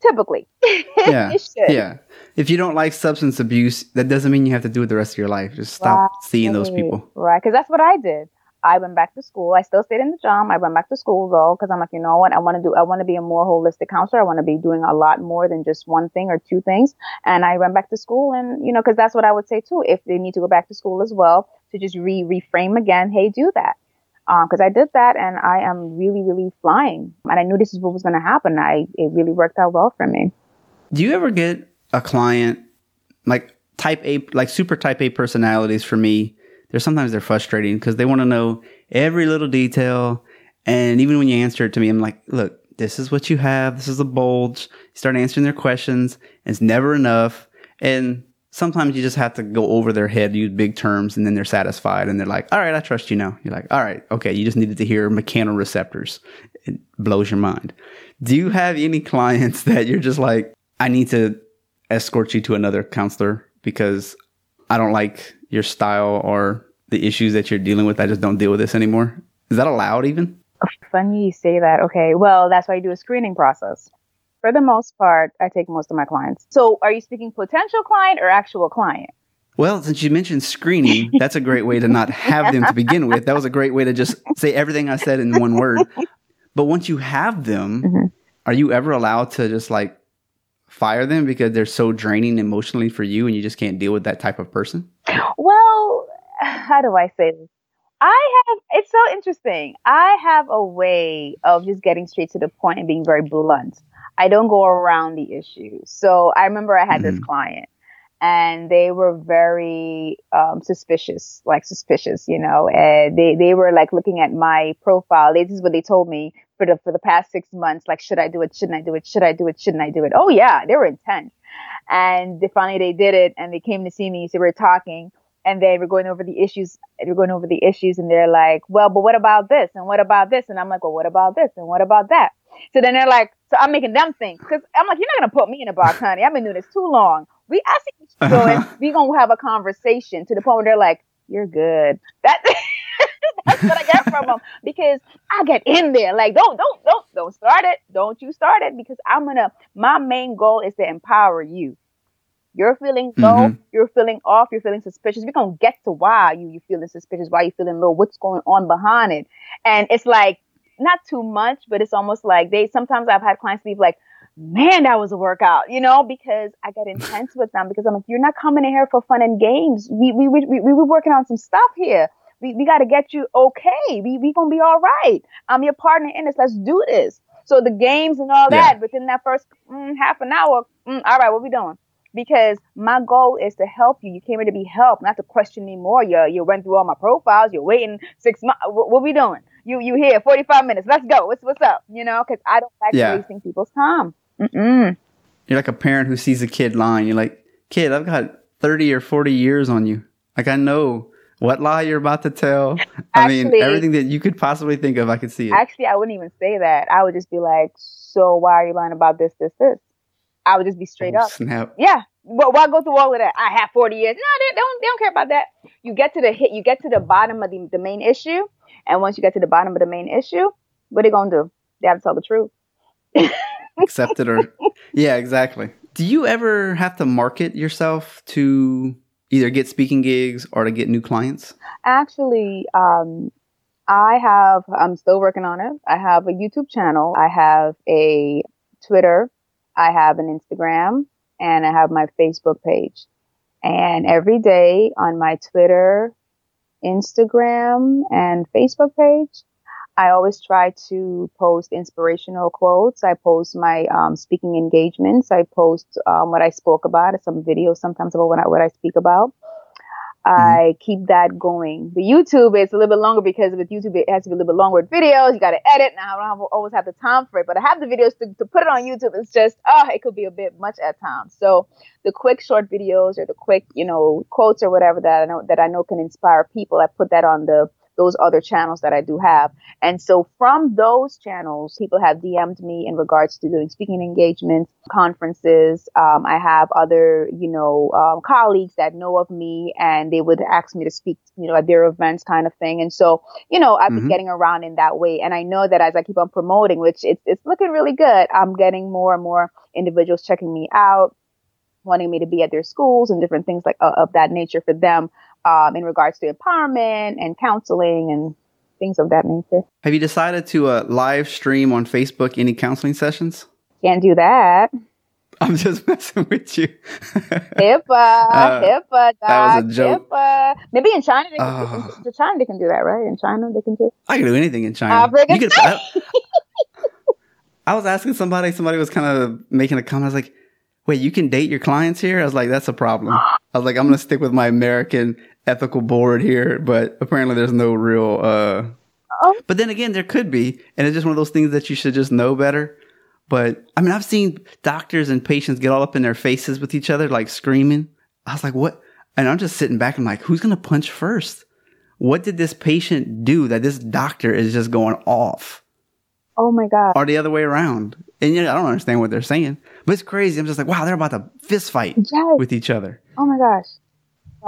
typically. Yeah. yeah. If you don't like substance abuse, that doesn't mean you have to do it the rest of your life. Just stop right. seeing those people. Right. Because that's what I did. I went back to school. I still stayed in the job. I went back to school though, because I'm like, you know what? I want to do, I want to be a more holistic counselor. I want to be doing a lot more than just one thing or two things. And I went back to school and, you know, because that's what I would say too. If they need to go back to school as well, to just re reframe again, hey, do that because uh, I did that and I am really, really flying. And I knew this is what was going to happen. I it really worked out well for me. Do you ever get a client like type A, like super type A personalities? For me, they're sometimes they're frustrating because they want to know every little detail, and even when you answer it to me, I'm like, look, this is what you have. This is a bulge. You start answering their questions. it's never enough, and sometimes you just have to go over their head, use big terms, and then they're satisfied and they're like, all right, I trust you now. You're like, all right, okay, you just needed to hear mechanoreceptors. It blows your mind. Do you have any clients that you're just like, I need to escort you to another counselor because I don't like your style or the issues that you're dealing with? I just don't deal with this anymore. Is that allowed even? Funny you say that. Okay. Well, that's why I do a screening process for the most part, I take most of my clients. So are you speaking potential client or actual client? Well, since you mentioned screening, that's a great way to not have them to begin with. That was a great way to just say everything I said in one word. But once you have them, mm-hmm. are you ever allowed to just like fire them because they're so draining emotionally for you and you just can't deal with that type of person? Well, how do I say this? I have, it's so interesting. I have a way of just getting straight to the point and being very blunt. I don't go around the issues. So I remember I had mm-hmm. this client and they were very um, suspicious, like suspicious, you know. And they they were like looking at my profile. This is what they told me for the for the past six months. Like, should I do it? Shouldn't I do it? Should I do it? Shouldn't I do it? Oh yeah, they were intense. And they, finally they did it, and they came to see me. So we were talking, and they were going over the issues. They were going over the issues, and they're like, "Well, but what about this? And what about this?" And I'm like, "Well, what about this? And what about that?" So then they're like, so I'm making them think because I'm like, you're not gonna put me in a box, honey. I've been doing this too long. We actually going, we gonna have a conversation to the point where they're like, you're good. That that's what I get from them because I get in there like, don't, don't, don't, don't start it. Don't you start it because I'm gonna. My main goal is to empower you. You're feeling low, mm-hmm. you're feeling off, you're feeling suspicious. We're gonna get to why you you feeling suspicious, why you feeling low, what's going on behind it. And it's like not too much, but it's almost like they sometimes I've had clients leave like, man, that was a workout, you know, because I get intense with them because I'm like, you're not coming in here for fun and games. We we we we, we were working on some stuff here. We we got to get you okay. We we gonna be all right. I'm your partner in this. Let's do this. So the games and all that yeah. within that first mm, half an hour. Mm, all right, what we doing? Because my goal is to help you. You came here to be helped, not to question me more. You you went through all my profiles. You're waiting six months. What, what we doing? you you here 45 minutes let's go what's what's up you know because i don't like yeah. wasting people's time Mm-mm. you're like a parent who sees a kid lying you're like kid i've got 30 or 40 years on you like i know what lie you're about to tell actually, i mean everything that you could possibly think of i could see it actually i wouldn't even say that i would just be like so why are you lying about this this this i would just be straight oh, up snap yeah well, why go through all of that? I have 40 years. No, they, don't. They don't care about that. You get to the hit. You get to the bottom of the, the main issue, and once you get to the bottom of the main issue, what are they gonna do? They have to tell the truth. Accept it or yeah, exactly. Do you ever have to market yourself to either get speaking gigs or to get new clients? Actually, um, I have, I'm still working on it. I have a YouTube channel. I have a Twitter. I have an Instagram and I have my Facebook page. And every day on my Twitter, Instagram, and Facebook page, I always try to post inspirational quotes. I post my um, speaking engagements. I post um, what I spoke about, some videos sometimes about what I, what I speak about. Mm-hmm. I keep that going. The YouTube is a little bit longer because with YouTube it has to be a little bit longer with videos. You got to edit, and I don't have, always have the time for it. But I have the videos to, to put it on YouTube. It's just oh, it could be a bit much at times. So the quick short videos or the quick you know quotes or whatever that I know that I know can inspire people. I put that on the those other channels that I do have. And so from those channels, people have DM'd me in regards to doing speaking engagements, conferences. Um, I have other, you know, um, colleagues that know of me and they would ask me to speak, you know, at their events kind of thing. And so, you know, I've been mm-hmm. getting around in that way. And I know that as I keep on promoting, which it's, it's looking really good, I'm getting more and more individuals checking me out wanting me to be at their schools and different things like uh, of that nature for them um, in regards to empowerment and counseling and things of that nature. Have you decided to uh, live stream on Facebook any counseling sessions? Can't do that. I'm just messing with you. HIPAA, uh, HIPAA, doc, that was a joke. HIPAA. Maybe in China, they can, uh, in China they can do that, right? In China they can do. I can do anything in China. Africa. You could, I, I was asking somebody. Somebody was kind of making a comment. I was like, "Wait, you can date your clients here?" I was like, "That's a problem." I was like, I'm gonna stick with my American ethical board here, but apparently there's no real. uh oh. But then again, there could be, and it's just one of those things that you should just know better. But I mean, I've seen doctors and patients get all up in their faces with each other, like screaming. I was like, what? And I'm just sitting back and like, who's gonna punch first? What did this patient do that this doctor is just going off? Oh my god! Or the other way around? And you know, I don't understand what they're saying, but it's crazy. I'm just like, wow, they're about to fist fight yes. with each other. Oh my gosh.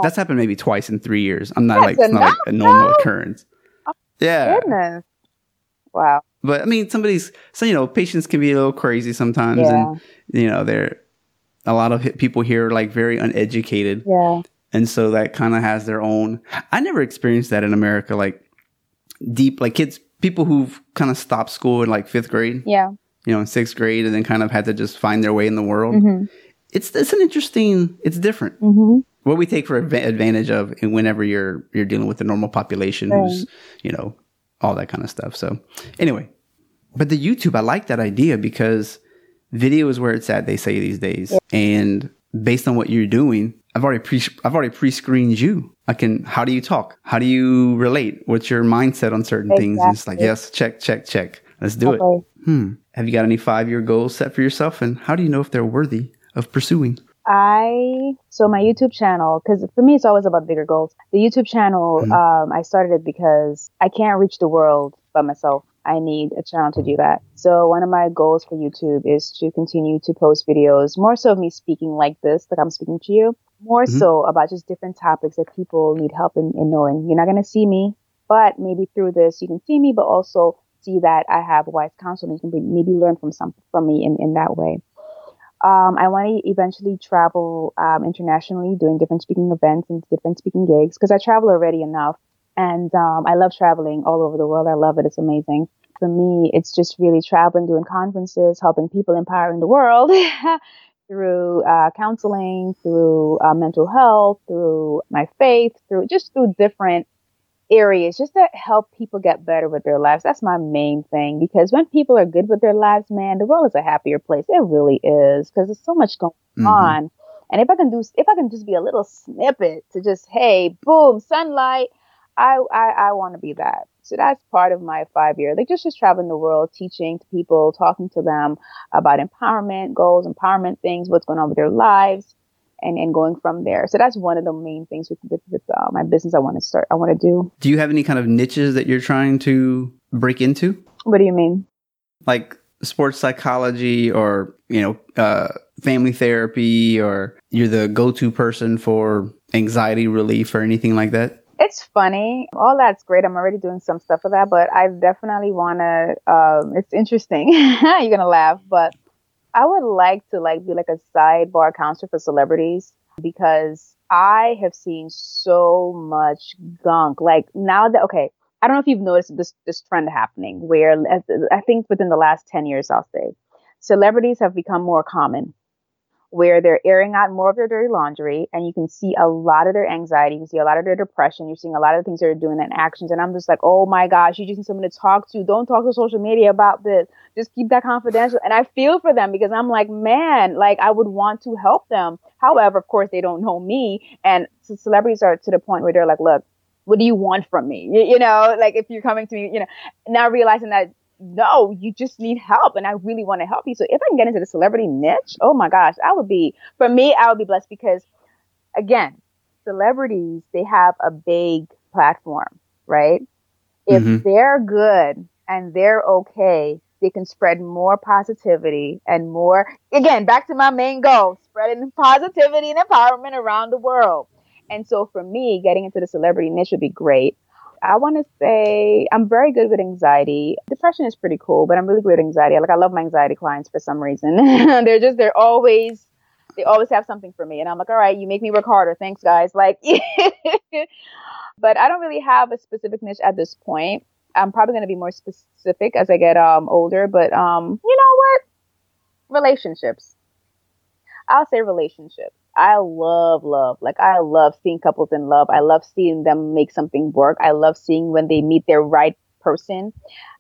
That's happened maybe twice in three years. I'm not That's like it's not like a normal occurrence. Oh, yeah. Goodness. Wow. But I mean, somebody's so you know, patients can be a little crazy sometimes, yeah. and you know, they're a lot of people here are like very uneducated. Yeah. And so that kind of has their own. I never experienced that in America, like deep, like kids, people who've kind of stopped school in like fifth grade. Yeah. You know, in sixth grade, and then kind of had to just find their way in the world. Mm-hmm it's it's an interesting. It's different. Mm-hmm. What we take for advantage of whenever you're you're dealing with the normal population, right. who's you know all that kind of stuff. So anyway, but the YouTube, I like that idea because video is where it's at. They say these days, yeah. and based on what you're doing, I've already pre I've already pre-screened you. I can. How do you talk? How do you relate? What's your mindset on certain exactly. things? And it's like yes, check, check, check. Let's do okay. it. Hmm. Have you got any five year goals set for yourself? And how do you know if they're worthy of pursuing? I so my YouTube channel because for me it's always about bigger goals. The YouTube channel mm-hmm. um, I started it because I can't reach the world by myself. I need a channel to do that. So one of my goals for YouTube is to continue to post videos, more so of me speaking like this, like I'm speaking to you, more mm-hmm. so about just different topics that people need help in, in knowing. You're not going to see me, but maybe through this you can see me, but also see that I have wise counsel and you can maybe learn from some from me in, in that way. Um, I want to eventually travel um, internationally, doing different speaking events and different speaking gigs because I travel already enough, and um, I love traveling all over the world. I love it; it's amazing. For me, it's just really traveling, doing conferences, helping people, empowering the world through uh, counseling, through uh, mental health, through my faith, through just through different areas just to help people get better with their lives. That's my main thing because when people are good with their lives, man, the world is a happier place. It really is because there's so much going mm-hmm. on. And if I can do, if I can just be a little snippet to just, hey, boom, sunlight, I, I, I want to be that. So that's part of my five year, like just, just traveling the world, teaching to people, talking to them about empowerment goals, empowerment things, what's going on with their lives and, and going from there. So that's one of the main things with, with, with uh, my business I want to start, I want to do. Do you have any kind of niches that you're trying to break into? What do you mean? Like sports psychology or, you know, uh, family therapy or you're the go-to person for anxiety relief or anything like that? It's funny. All that's great. I'm already doing some stuff for that, but I definitely want to, um, it's interesting. you're going to laugh, but I would like to like be like a sidebar counselor for celebrities because I have seen so much gunk. Like now that okay, I don't know if you've noticed this this trend happening where I think within the last 10 years I'll say celebrities have become more common where they're airing out more of their dirty laundry and you can see a lot of their anxiety, you see a lot of their depression, you're seeing a lot of the things they're doing and actions. And I'm just like, oh my gosh, you just need someone to talk to. Don't talk to social media about this. Just keep that confidential. And I feel for them because I'm like, man, like I would want to help them. However, of course, they don't know me. And celebrities are to the point where they're like, look, what do you want from me? You, you know, like if you're coming to me, you know, now realizing that no, you just need help. And I really want to help you. So if I can get into the celebrity niche, oh my gosh, I would be, for me, I would be blessed because again, celebrities, they have a big platform, right? If mm-hmm. they're good and they're okay, they can spread more positivity and more, again, back to my main goal, spreading positivity and empowerment around the world. And so for me, getting into the celebrity niche would be great. I want to say I'm very good with anxiety. Depression is pretty cool, but I'm really good with anxiety. Like I love my anxiety clients for some reason. they're just they're always they always have something for me, and I'm like, all right, you make me work harder. Thanks, guys. Like, but I don't really have a specific niche at this point. I'm probably going to be more specific as I get um older, but um you know what? Relationships. I'll say relationships. I love love. Like I love seeing couples in love. I love seeing them make something work. I love seeing when they meet their right person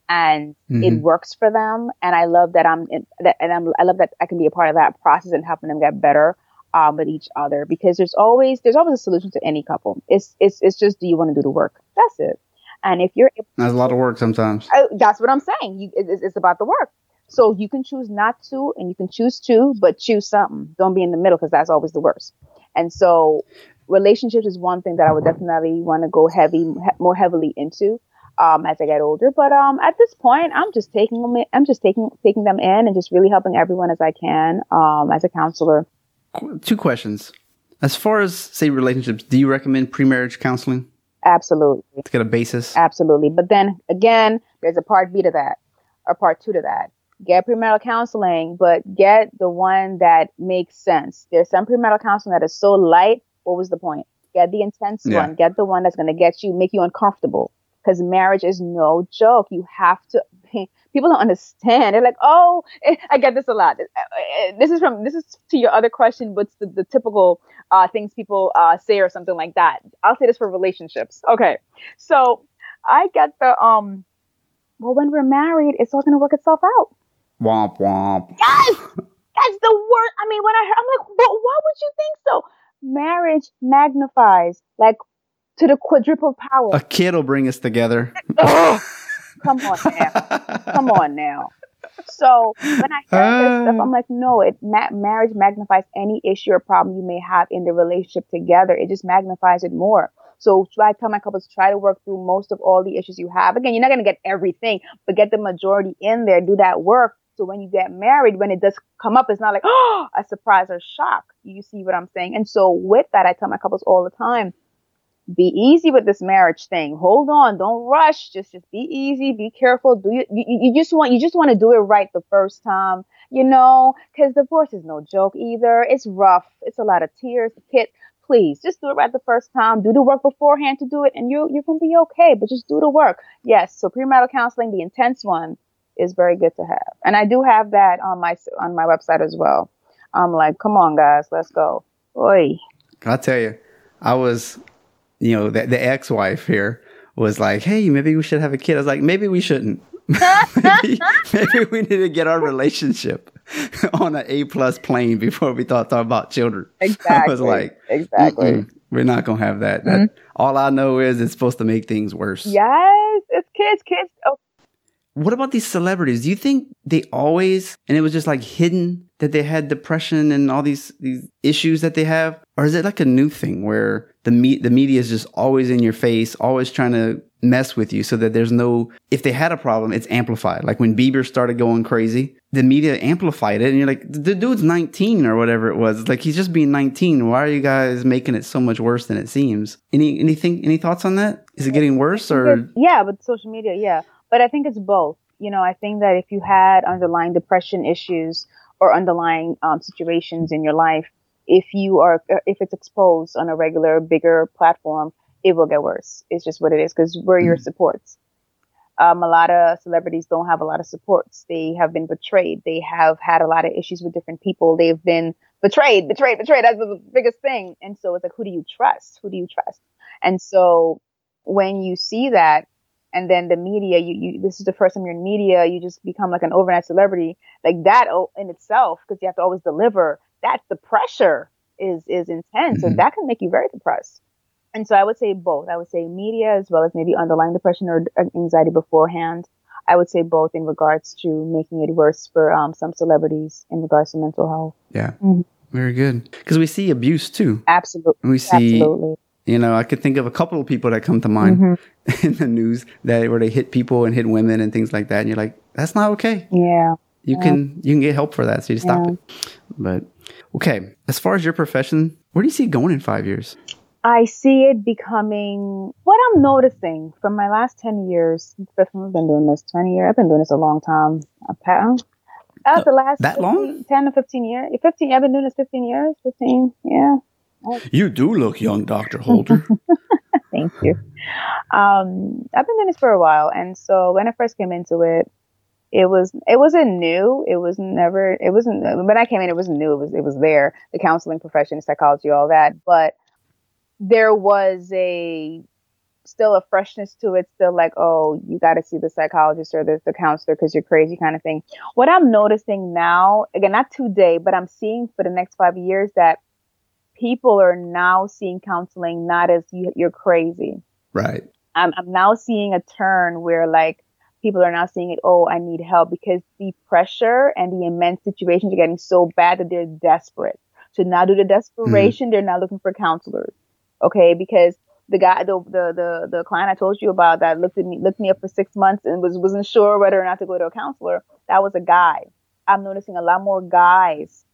and mm-hmm. it works for them. And I love that I'm in, that, and I'm, I love that I can be a part of that process and helping them get better um, with each other because there's always there's always a solution to any couple. It's it's it's just do you want to do the work? That's it. And if you're that's a lot of work sometimes. I, that's what I'm saying. You, it's, it's about the work. So you can choose not to and you can choose to, but choose something. Don't be in the middle because that's always the worst. And so relationships is one thing that I would definitely want to go heavy, more heavily into. Um, as I get older, but um, at this point, I'm just taking them. In, I'm just taking taking them in and just really helping everyone as I can um, as a counselor. Two questions. As far as say relationships, do you recommend pre-marriage counseling? Absolutely. To get a basis. Absolutely. But then again, there's a part B to that, or part two to that get premarital counseling, but get the one that makes sense. There's some premarital counseling that is so light. What was the point? Get the intense yeah. one. Get the one that's going to get you, make you uncomfortable. Because marriage is no joke. You have to. People don't understand. They're like, "Oh, I get this a lot." This is from this is to your other question. What's the, the typical uh, things people uh, say or something like that? I'll say this for relationships. Okay, so I get the um. Well, when we're married, it's all going to work itself out. Womp womp. Yes! That's the word. I mean, when I heard, I'm like, but why would you think so? Marriage magnifies like to the quadruple power. A kid will bring us together. come on now. come on now. So when I hear uh, this stuff, I'm like, no, it ma- marriage magnifies any issue or problem you may have in the relationship together. It just magnifies it more. So try tell my couples try to work through most of all the issues you have. Again, you're not gonna get everything, but get the majority in there. Do that work so when you get married, when it does come up, it's not like, oh, a surprise or shock. You see what I'm saying? And so with that, I tell my couples all the time, be easy with this marriage thing. Hold on. Don't rush. Just, just be easy. Be careful. Do you, you, you just want, you just want to do it right the first time, you know, cause divorce is no joke either. It's rough. It's a lot of tears. Kid, please just do it right the first time. Do the work beforehand to do it and you, you're to be okay, but just do the work. Yes. So premarital counseling, the intense one is very good to have. And I do have that on my on my website as well. I'm like, come on, guys, let's go. Oi. I'll tell you, I was, you know, the, the ex-wife here was like, hey, maybe we should have a kid. I was like, maybe we shouldn't. maybe, maybe, we need to get our relationship on an A plus plane before we thought, thought about children. Exactly. I was like, exactly. We're not gonna have that. Mm-hmm. that. All I know is it's supposed to make things worse. Yes, it's kids. Kids. Oh, what about these celebrities? Do you think they always, and it was just like hidden that they had depression and all these, these issues that they have? Or is it like a new thing where the me- the media is just always in your face, always trying to mess with you so that there's no, if they had a problem, it's amplified. Like when Bieber started going crazy, the media amplified it and you're like, the dude's 19 or whatever it was. like he's just being 19. Why are you guys making it so much worse than it seems? Any, anything, any thoughts on that? Is it getting worse or? Yeah, with social media, yeah. But I think it's both. You know, I think that if you had underlying depression issues or underlying um, situations in your life, if you are if it's exposed on a regular bigger platform, it will get worse. It's just what it is because we're your mm-hmm. supports. Um, a lot of celebrities don't have a lot of supports. They have been betrayed. They have had a lot of issues with different people. They've been betrayed, betrayed, betrayed. That's the biggest thing. And so it's like, who do you trust? Who do you trust? And so when you see that, and then the media, you, you, this is the first time you're in media, you just become like an overnight celebrity, like that in itself, because you have to always deliver. That's the pressure is is intense, mm-hmm. and that can make you very depressed. And so I would say both. I would say media as well as maybe underlying depression or anxiety beforehand. I would say both in regards to making it worse for um, some celebrities in regards to mental health. Yeah. Mm-hmm. Very good. Because we see abuse too. Absolutely. We see, Absolutely. You know, I could think of a couple of people that come to mind mm-hmm. in the news that where they hit people and hit women and things like that. And you're like, that's not okay. Yeah. You yeah. can you can get help for that, so you stop yeah. it. But okay, as far as your profession, where do you see it going in five years? I see it becoming what I'm noticing from my last 10 years. I've been doing this 20 years. I've been doing this a long time. That's the last that 15, long? 10 to 15 years. 15, I've been doing this 15 years. 15, yeah. You do look young, Dr. Holder. Thank you. Um, I've been doing this for a while. And so when I first came into it, it was it wasn't new. It was never it wasn't when I came in it wasn't new. It was it was there. The counseling profession, psychology, all that. But there was a still a freshness to it, still like, oh, you got to see the psychologist or the, the counselor because you're crazy kind of thing. What I'm noticing now, again, not today, but I'm seeing for the next five years that people are now seeing counseling not as you, you're crazy. Right. I'm, I'm now seeing a turn where like people are now seeing it, oh, I need help because the pressure and the immense situations are getting so bad that they're desperate. So now due to desperation, mm. they're now looking for counselors. Okay. Because the guy, the, the, the, the client I told you about that looked at me, looked me up for six months and was, wasn't sure whether or not to go to a counselor. That was a guy. I'm noticing a lot more guys,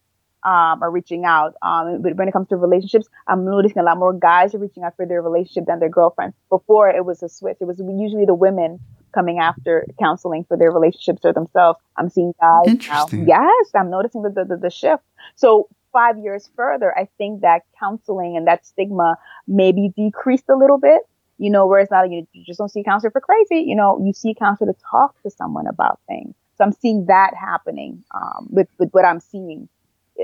um, are reaching out. Um, but when it comes to relationships, I'm noticing a lot more guys are reaching out for their relationship than their girlfriends. Before it was a switch. It was usually the women coming after counseling for their relationships or themselves. I'm seeing guys now. Yes, I'm noticing the, the, the shift. So five years further, I think that counseling and that stigma maybe decreased a little bit. You know, whereas now you, you just don't see a counselor for crazy. You know, you see a counselor to talk to someone about things. So I'm seeing that happening um, with, with what I'm seeing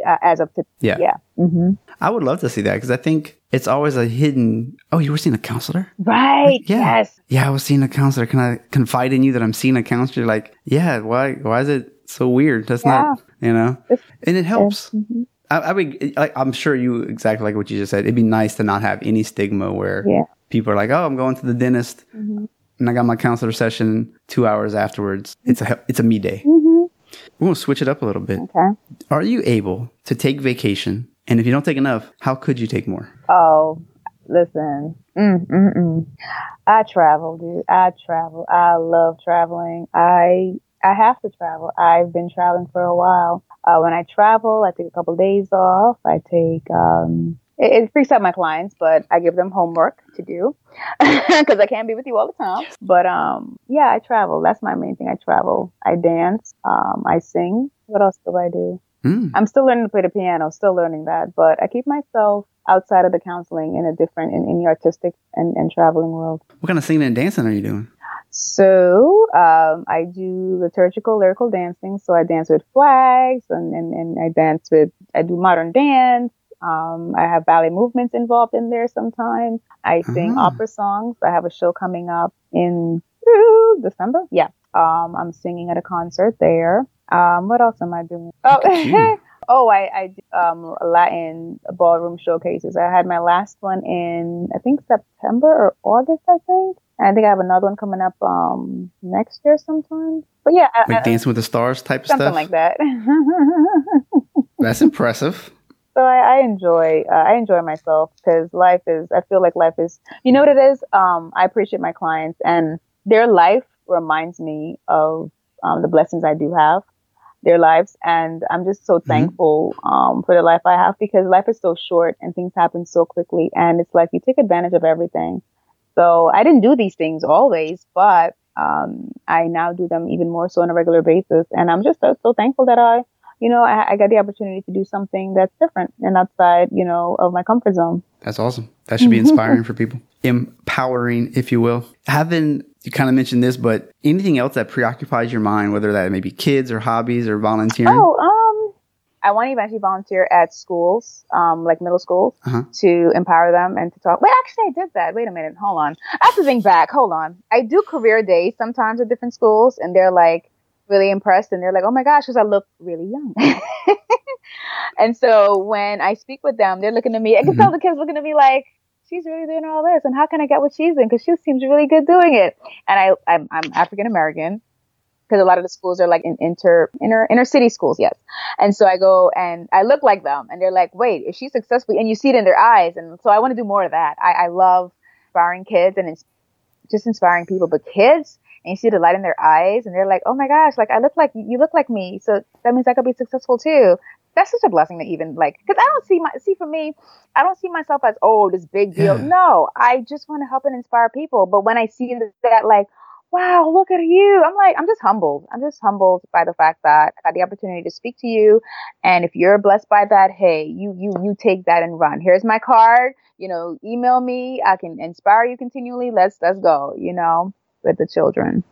uh, as of today. Yeah. Yeah. Mm-hmm. I would love to see that because I think it's always a hidden. Oh, you were seeing a counselor? Right. Like, yeah. Yes. Yeah, I was seeing a counselor. Can I confide in you that I'm seeing a counselor? Like, yeah. Why? Why is it so weird? That's yeah. not. You know. And it helps. Mm-hmm. I, I mean, I'm sure you exactly like what you just said. It'd be nice to not have any stigma where yeah. people are like, "Oh, I'm going to the dentist, mm-hmm. and I got my counselor session two hours afterwards." It's a it's a me day. Mm-hmm. We're gonna switch it up a little bit. Okay. Are you able to take vacation? And if you don't take enough, how could you take more? Oh, listen. Mm, mm, mm. I travel, dude. I travel. I love traveling. I I have to travel. I've been traveling for a while. Uh, when I travel, I take a couple of days off. I take, um, it, it freaks out my clients, but I give them homework to do because I can't be with you all the time. But um, yeah, I travel. That's my main thing. I travel. I dance. Um, I sing. What else do I do? Mm. I'm still learning to play the piano. Still learning that, but I keep myself outside of the counseling in a different in, in the artistic and, and traveling world. What kind of singing and dancing are you doing? So um, I do liturgical lyrical dancing. So I dance with flags and, and, and I dance with, I do modern dance. Um, I have ballet movements involved in there sometimes. I sing uh-huh. opera songs. I have a show coming up in December. Yeah. Um, I'm singing at a concert there. Um, what else am I doing? Oh, oh, I, I do, um, Latin ballroom showcases. I had my last one in, I think September or August, I think. And I think I have another one coming up um next year sometime. But yeah, like I, Dancing with the Stars type something stuff, Something like that. That's impressive. So I, I enjoy uh, I enjoy myself because life is I feel like life is you know what it is. Um, I appreciate my clients and their life reminds me of um, the blessings I do have their lives. And I'm just so mm-hmm. thankful, um, for the life I have because life is so short and things happen so quickly. And it's like you take advantage of everything. So I didn't do these things always, but um, I now do them even more so on a regular basis. And I'm just so, so thankful that I, you know, I, I got the opportunity to do something that's different and outside, you know, of my comfort zone. That's awesome. That should be inspiring for people. Empowering, if you will. Having you kind of mentioned this, but anything else that preoccupies your mind, whether that may be kids or hobbies or volunteering? Oh, um, I want to eventually volunteer at schools, um, like middle schools, Uh-huh. to empower them and to talk. Wait, actually, I did that. Wait a minute. Hold on. I have to think back. Hold on. I do career days sometimes at different schools, and they're like really impressed, and they're like, "Oh my gosh," because I look really young. and so when I speak with them, they're looking at me. I can tell mm-hmm. the kids looking at me like, "She's really doing all this, and how can I get what she's doing? Because she seems really good doing it." And I, I'm, I'm African American because a lot of the schools are like in inter inner inner city schools, yes. And so I go and I look like them, and they're like, "Wait, if she's successful," and you see it in their eyes. And so I want to do more of that. I, I love inspiring kids and ins- just inspiring people, but kids. And you see the light in their eyes, and they're like, "Oh my gosh! Like I look like you look like me, so that means I could be successful too." That's such a blessing to even like, because I don't see my see for me, I don't see myself as oh this big deal. Yeah. No, I just want to help and inspire people. But when I see that, like, wow, look at you. I'm like, I'm just humbled. I'm just humbled by the fact that I got the opportunity to speak to you. And if you're blessed by that, hey, you, you, you take that and run. Here's my card. You know, email me. I can inspire you continually. Let's, let's go, you know, with the children.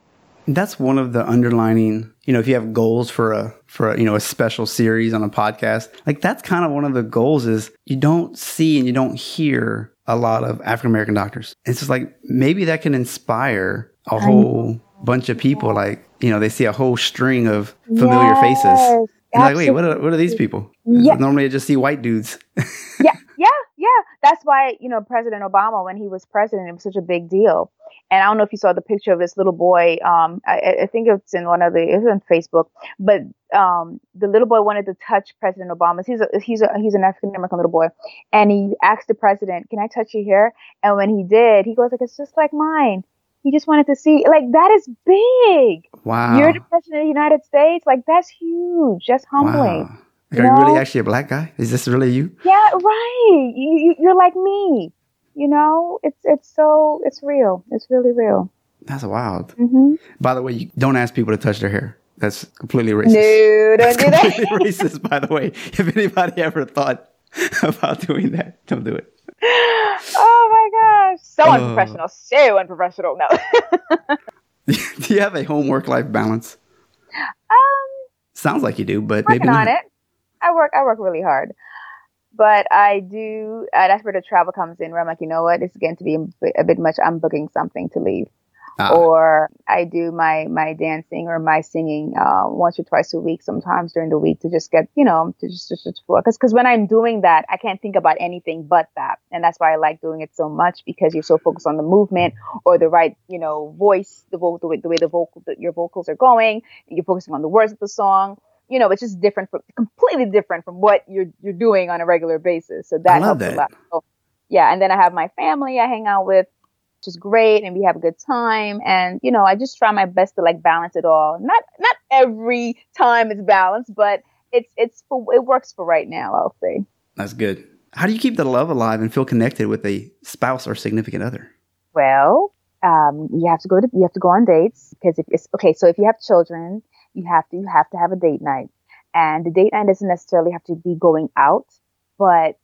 That's one of the underlining, you know, if you have goals for a for a, you know a special series on a podcast, like that's kind of one of the goals is you don't see and you don't hear a lot of African American doctors. It's just like maybe that can inspire a whole bunch of people. Like you know, they see a whole string of familiar faces. Yes, And like, wait, what are, what are these people? Yeah. Normally, I just see white dudes. yeah, yeah. That's why, you know, President Obama, when he was president, it was such a big deal. And I don't know if you saw the picture of this little boy. Um, I, I think it's in one of the, it's on Facebook, but, um, the little boy wanted to touch President Obama. He's a, he's a, he's an African American little boy. And he asked the president, can I touch your hair? And when he did, he goes like, it's just like mine. He just wanted to see, like, that is big. Wow. You're the president of the United States. Like, that's huge. That's humbling. Wow. Like, are you really actually a black guy? Is this really you? Yeah, right. You, you, you're like me. You know, it's it's so it's real. It's really real. That's wild. hmm By the way, you don't ask people to touch their hair. That's completely racist. No, don't That's do that. racist, by the way. If anybody ever thought about doing that, don't do it. oh my gosh, so Oh. unprofessional. So unprofessional. No. do you have a home work life balance? um, Sounds like you do, but maybe not. on it. I work. I work really hard. But I do. Uh, that's where the travel comes in. Where I'm like, you know what? It's getting to be a bit, much. I'm booking something to leave. Ah, or I do my my dancing or my singing uh, once or twice a week, sometimes during the week, to just get you know to just just because because when I'm doing that, I can't think about anything but that, and that's why I like doing it so much because you're so focused on the movement or the right you know voice, the vo- the way the way the vocal the, your vocals are going, you're focusing on the words of the song. You know, it's just different, from, completely different from what you're you're doing on a regular basis. So that love helps that. a lot. So, yeah, and then I have my family I hang out with which is great and we have a good time and you know i just try my best to like balance it all not not every time it's balanced but it's it's it works for right now i'll say That's good. How do you keep the love alive and feel connected with a spouse or significant other? well um you have to go to you have to go on dates because if it's okay so if you have children you have to you have to have a date night. And the date night doesn't necessarily have to be going out but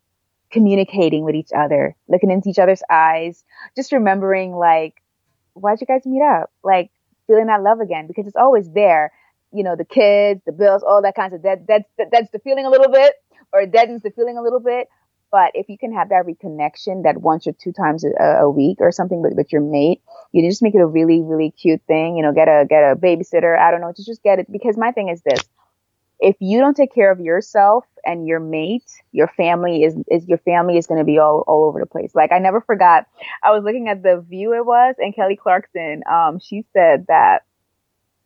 communicating with each other looking into each other's eyes just remembering like why'd you guys meet up? Like feeling that love again because it's always there. You know the kids the bills all that kinds of that that's that's the feeling a little bit or deadens the feeling a little bit but if you can have that reconnection that once or two times a, a week or something with, with your mate, you just make it a really, really cute thing. You know, get a get a babysitter. I don't know, just just get it. Because my thing is this: if you don't take care of yourself and your mate, your family is is your family is going to be all all over the place. Like I never forgot. I was looking at the view it was, and Kelly Clarkson. Um, she said that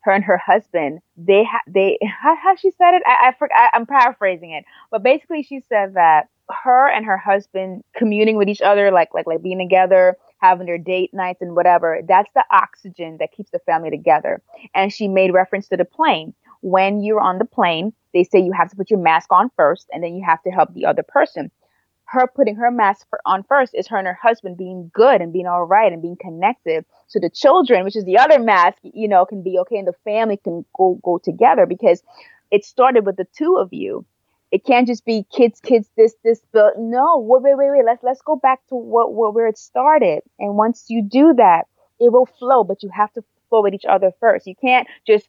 her and her husband they ha- they how, how she said it I, I I, I'm paraphrasing it but basically she said that her and her husband communing with each other like like like being together having their date nights and whatever that's the oxygen that keeps the family together and she made reference to the plane when you're on the plane they say you have to put your mask on first and then you have to help the other person her putting her mask for, on first is her and her husband being good and being all right and being connected. So the children, which is the other mask, you know, can be okay and the family can go go together because it started with the two of you. It can't just be kids, kids, this, this, but no, wait, wait, wait, wait. Let's let's go back to what, what where it started. And once you do that, it will flow, but you have to flow with each other first. You can't just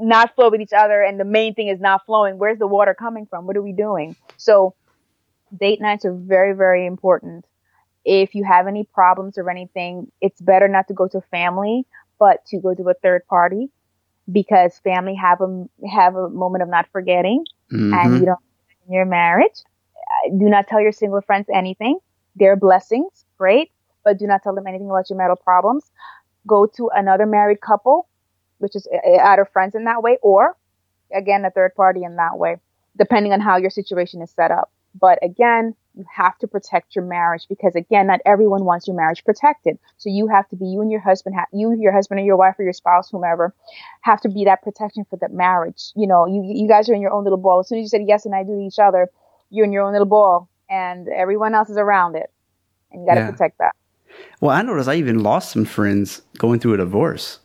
not flow with each other and the main thing is not flowing. Where's the water coming from? What are we doing? So date nights are very, very important. If you have any problems or anything, it's better not to go to family, but to go to a third party because family have a have a moment of not forgetting mm-hmm. and you don't in your marriage. Uh, do not tell your single friends anything. They're blessings, great, but do not tell them anything about your marital problems. Go to another married couple, which is uh, uh, either friends in that way or again a third party in that way, depending on how your situation is set up. But again, you have to protect your marriage because again, not everyone wants your marriage protected. So you have to be you and your husband, ha- you, your husband or your wife or your spouse, whomever, have to be that protection for that marriage. You know, you you guys are in your own little ball. As soon as you said yes and I do to each other, you're in your own little ball, and everyone else is around it, and you got to yeah. protect that. Well, I noticed I even lost some friends going through a divorce.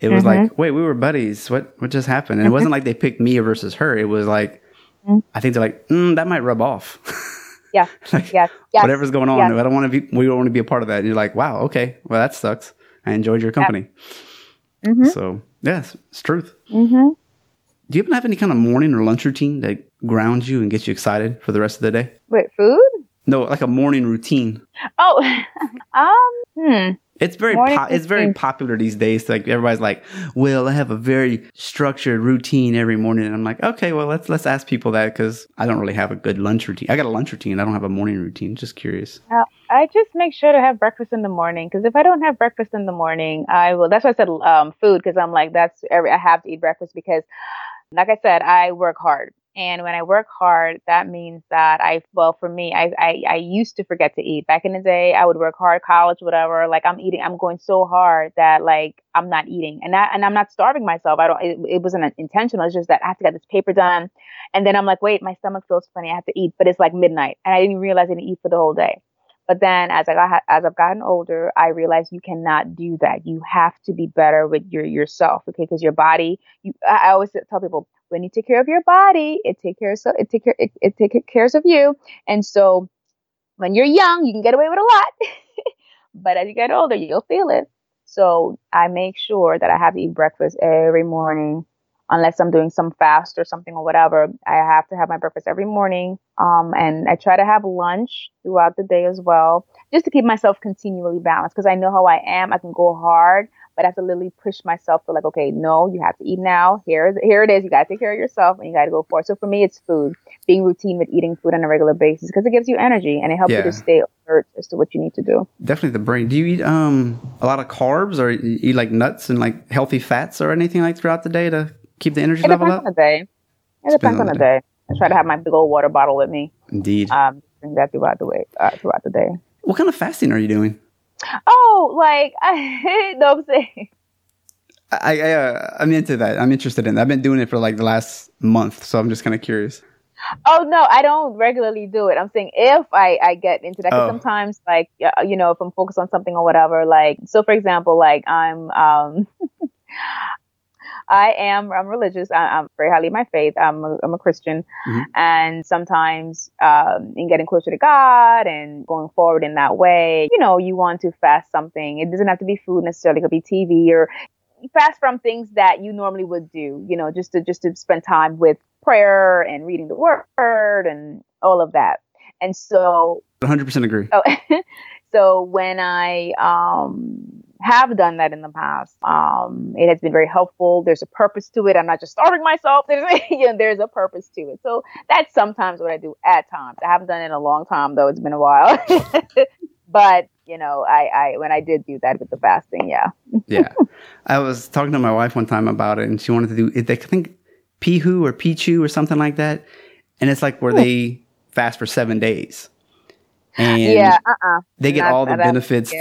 It was mm-hmm. like, wait, we were buddies. What what just happened? And it wasn't like they picked me versus her. It was like, mm-hmm. I think they're like, mm, that might rub off. Yeah. like, yes. yes. Whatever's going on, yes. I don't want to be. We don't want to be a part of that. And you're like, wow, okay, well that sucks. I enjoyed your company. Mm-hmm. So yes, it's truth. Mm-hmm. Do you ever have any kind of morning or lunch routine that grounds you and gets you excited for the rest of the day? Wait, food? No, like a morning routine. Oh, um, hmm. It's very po- it's very popular these days. Like everybody's like, "Well, I have a very structured routine every morning," and I'm like, "Okay, well let's let's ask people that because I don't really have a good lunch routine. I got a lunch routine. I don't have a morning routine. Just curious." Uh, I just make sure to have breakfast in the morning because if I don't have breakfast in the morning, I will. That's why I said um, food because I'm like that's every. I have to eat breakfast because, like I said, I work hard. And when I work hard, that means that I, well, for me, I, I, I used to forget to eat. Back in the day, I would work hard, college, whatever. Like I'm eating, I'm going so hard that like I'm not eating, and that, and I'm not starving myself. I don't. It, it wasn't intentional. It's just that I have to get this paper done, and then I'm like, wait, my stomach feels funny. I have to eat, but it's like midnight, and I didn't realize I didn't eat for the whole day. But then as I got as I've gotten older, I realized you cannot do that. You have to be better with your yourself, okay? Because your body, you I always tell people when you take care of your body, it take care of it take care it, it take care of you. And so when you're young, you can get away with a lot. but as you get older, you'll feel it. So I make sure that I have to eat breakfast every morning unless I'm doing some fast or something or whatever. I have to have my breakfast every morning. Um, and I try to have lunch throughout the day as well, just to keep myself continually balanced because I know how I am. I can go hard, but I have to literally push myself to like, okay, no, you have to eat now. Here, here it is. You got to take care of yourself and you got to go for it. So for me, it's food, being routine with eating food on a regular basis because it gives you energy and it helps yeah. you to stay alert as to what you need to do. Definitely the brain. Do you eat um a lot of carbs or eat like nuts and like healthy fats or anything like throughout the day to keep the energy it level up? It depends on the day. It depends on the day. I try to have my big old water bottle with me. Indeed. Um, drink that throughout the way, uh, throughout the day. What kind of fasting are you doing? Oh, like I know I'm saying. I, I uh, I'm into that. I'm interested in that. I've been doing it for like the last month, so I'm just kind of curious. Oh no, I don't regularly do it. I'm saying if I I get into that, oh. sometimes like you know if I'm focused on something or whatever, like so for example, like I'm um I am I'm religious. I, am very highly in my faith. I'm a, I'm a Christian, mm-hmm. and sometimes um, in getting closer to God and going forward in that way, you know, you want to fast something. It doesn't have to be food necessarily. It could be TV or fast from things that you normally would do. You know, just to just to spend time with prayer and reading the word and all of that. And so, 100% agree. Oh, so when I um have done that in the past. Um, it has been very helpful. There's a purpose to it. I'm not just starving myself. There's, you know, there's a purpose to it. So that's sometimes what I do at times. I haven't done it in a long time though. It's been a while. but you know, I, I when I did do that with the fasting, yeah. yeah. I was talking to my wife one time about it and she wanted to do it. I think Pihu or Pichu or something like that. And it's like where they fast for seven days. And yeah, uh-uh. they get not, all the benefits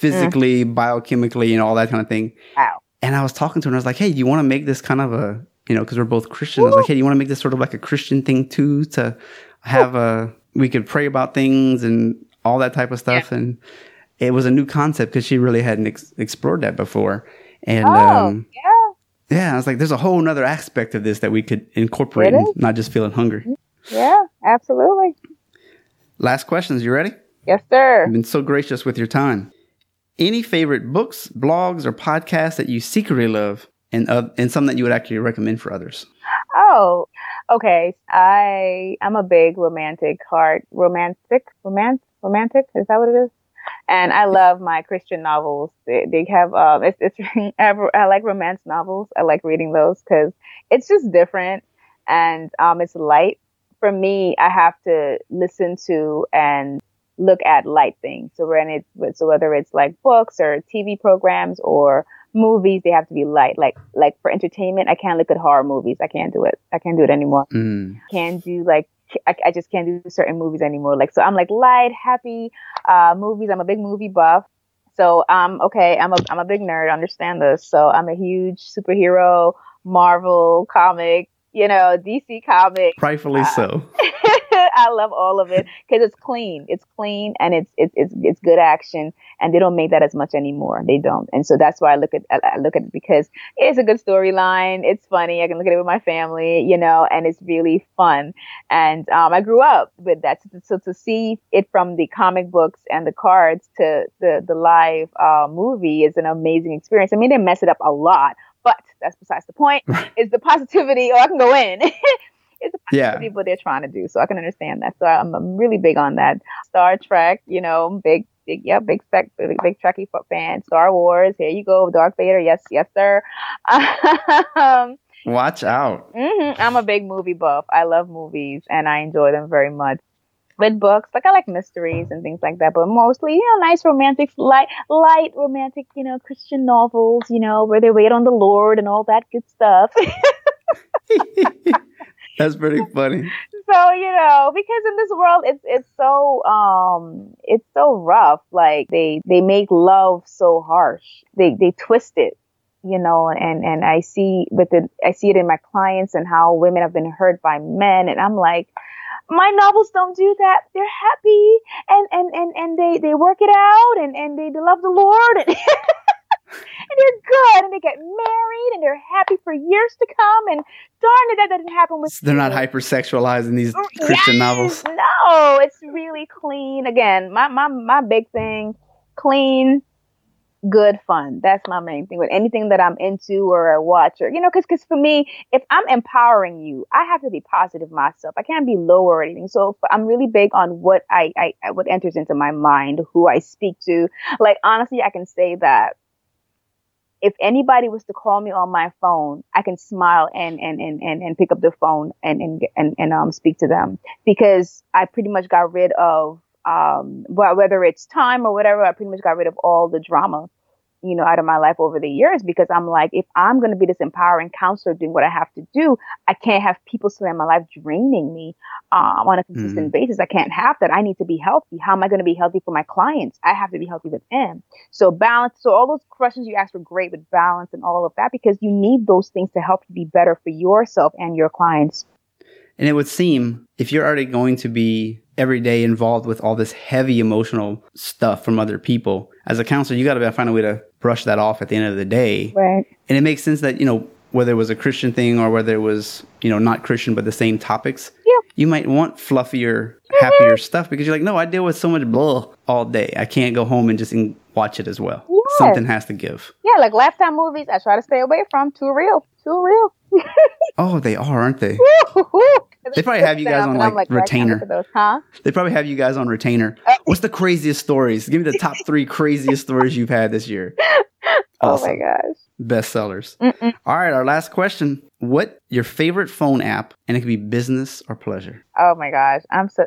physically, mm. biochemically, and all that kind of thing. Wow. And I was talking to her and I was like, hey, do you want to make this kind of a, you know, because we're both Christians. I was like, hey, do you want to make this sort of like a Christian thing too, to have a, we could pray about things and all that type of stuff. Yeah. And it was a new concept because she really hadn't ex- explored that before. And, oh, um, yeah. Yeah, I was like, there's a whole nother aspect of this that we could incorporate, and not just feeling hungry. Yeah, absolutely. Last questions. You ready? Yes, sir. You've been so gracious with your time. Any favorite books, blogs, or podcasts that you secretly love, and uh, and some that you would actually recommend for others? Oh, okay. I I'm a big romantic heart, romantic, romance, romantic. Is that what it is? And I love my Christian novels. They, they have um, it's it's I like romance novels. I like reading those because it's just different and um, it's light. For me, I have to listen to and look at light things. So when it, so whether it's like books or TV programs or movies, they have to be light. Like, like for entertainment, I can't look at horror movies. I can't do it. I can't do it anymore. Mm. Can't do like, I, I, just can't do certain movies anymore. Like, so I'm like light, happy, uh, movies. I'm a big movie buff. So, um, okay, I'm a, I'm a big nerd. Understand this. So I'm a huge superhero, Marvel comic, you know, DC comic. Rightfully uh, so. I love all of it because it's clean. It's clean and it's, it's, it's, it's good action and they don't make that as much anymore. They don't. And so that's why I look at, I look at it because it's a good storyline. It's funny. I can look at it with my family, you know, and it's really fun. And, um, I grew up with that. So, to see it from the comic books and the cards to the, the live, uh, movie is an amazing experience. I mean, they mess it up a lot, but that's besides the point. is the positivity, or oh, I can go in. it's a yeah. what they're trying to do. So I can understand that. So I'm, I'm really big on that. Star Trek, you know, big, big, yeah, big spec, big, big Trekkie fan. Star Wars, here you go, Darth Vader, yes, yes, sir. um, Watch out. Mm-hmm. I'm a big movie buff. I love movies and I enjoy them very much. With books, like I like mysteries and things like that, but mostly, you know, nice romantic, light, light romantic, you know, Christian novels, you know, where they wait on the Lord and all that good stuff. That's pretty funny. So, you know, because in this world it's it's so um it's so rough. Like they they make love so harsh. They they twist it, you know, and and I see with the I see it in my clients and how women have been hurt by men and I'm like my novels don't do that. They're happy and and and and they they work it out and and they, they love the Lord. and they're good and they get married and they're happy for years to come. And darn it, that doesn't happen with. So they're not hypersexualized in these mm, Christian yes, novels. No, it's really clean. Again, my my my big thing, clean, good fun. That's my main thing with anything that I'm into or I watch or, you know, cause, cause for me, if I'm empowering you, I have to be positive myself. I can't be low or anything. So I'm really big on what I, I, what enters into my mind, who I speak to. Like, honestly, I can say that if anybody was to call me on my phone, I can smile and, and, and, and, and pick up the phone and, and, and, and, um, speak to them. Because I pretty much got rid of, um, whether it's time or whatever, I pretty much got rid of all the drama you know, out of my life over the years because I'm like, if I'm going to be this empowering counselor doing what I have to do, I can't have people spending my life draining me um, on a consistent mm-hmm. basis. I can't have that. I need to be healthy. How am I going to be healthy for my clients? I have to be healthy with them. So balance. So all those questions you asked were great with balance and all of that because you need those things to help you be better for yourself and your clients. And it would seem if you're already going to be every day involved with all this heavy emotional stuff from other people, as a counselor, you got to find a way to brush that off at the end of the day. Right. And it makes sense that, you know, whether it was a Christian thing or whether it was, you know, not Christian, but the same topics, yeah. you might want fluffier, mm-hmm. happier stuff because you're like, no, I deal with so much blah all day. I can't go home and just watch it as well. Yes. Something has to give. Yeah, like Lifetime movies, I try to stay away from. Too real. Too real. Oh, they are, aren't they? they probably have you guys on like, like retainer. Those, huh? They probably have you guys on retainer. Uh, What's the craziest stories? Give me the top three craziest stories you've had this year. Awesome. Oh my gosh. Bestsellers. Mm-mm. All right, our last question. What your favorite phone app? And it could be business or pleasure. Oh my gosh. I'm so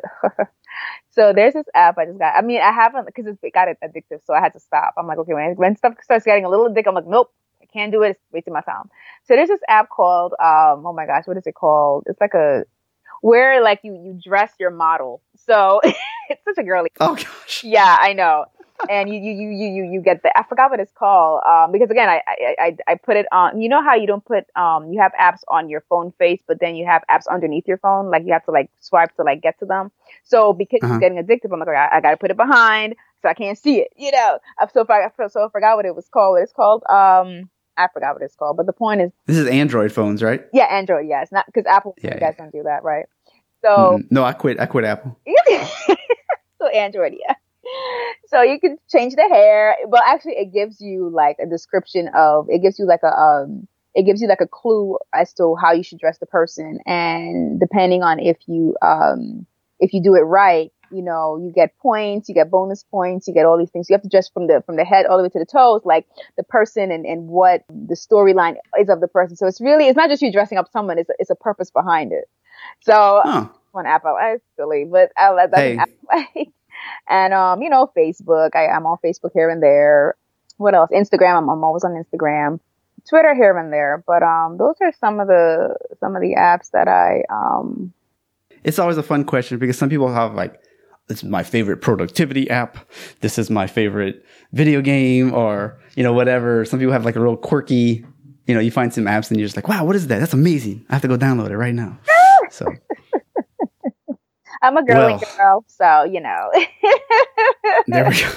So there's this app I just got. I mean, I haven't because it got it addictive, so I had to stop. I'm like, okay, when, when stuff starts getting a little addictive, I'm like, nope, can't do it. It's wasting my time. So there's this app called, um, oh my gosh, what is it called? It's like a where like you you dress your model. So it's such a girly. Oh gosh. Yeah, I know and you, you, you, you, you get the, I forgot what it's called. Um, because again, I, I, I, I put it on, you know how you don't put, um, you have apps on your phone face, but then you have apps underneath your phone. Like you have to like swipe to like get to them. So because uh-huh. it's getting addictive, I'm like, I, I got to put it behind so I can't see it, you know? So if I, so I forgot what it was called. What it's called, um, I forgot what it's called, but the point is, this is Android phones, right? Yeah, Android. Yes, not because Apple. Yeah, you guys yeah. don't do that, right? So mm, no, I quit. I quit Apple. so Android, yeah. So you can change the hair, but actually, it gives you like a description of. It gives you like a um. It gives you like a clue as to how you should dress the person, and depending on if you um if you do it right, you know, you get points, you get bonus points, you get all these things. You have to dress from the from the head all the way to the toes, like the person and, and what the storyline is of the person. So it's really it's not just you dressing up someone; it's a, it's a purpose behind it. So huh. one app I like silly, but I let that hey. like. And um, you know, Facebook. I, I'm on Facebook here and there. What else? Instagram. I'm, I'm always on Instagram. Twitter here and there. But um, those are some of the some of the apps that I um. It's always a fun question because some people have like this is my favorite productivity app. This is my favorite video game or, you know, whatever. Some people have like a real quirky, you know, you find some apps and you're just like, wow, what is that? That's amazing. I have to go download it right now. So I'm a girly well, girl, so you know. there we go.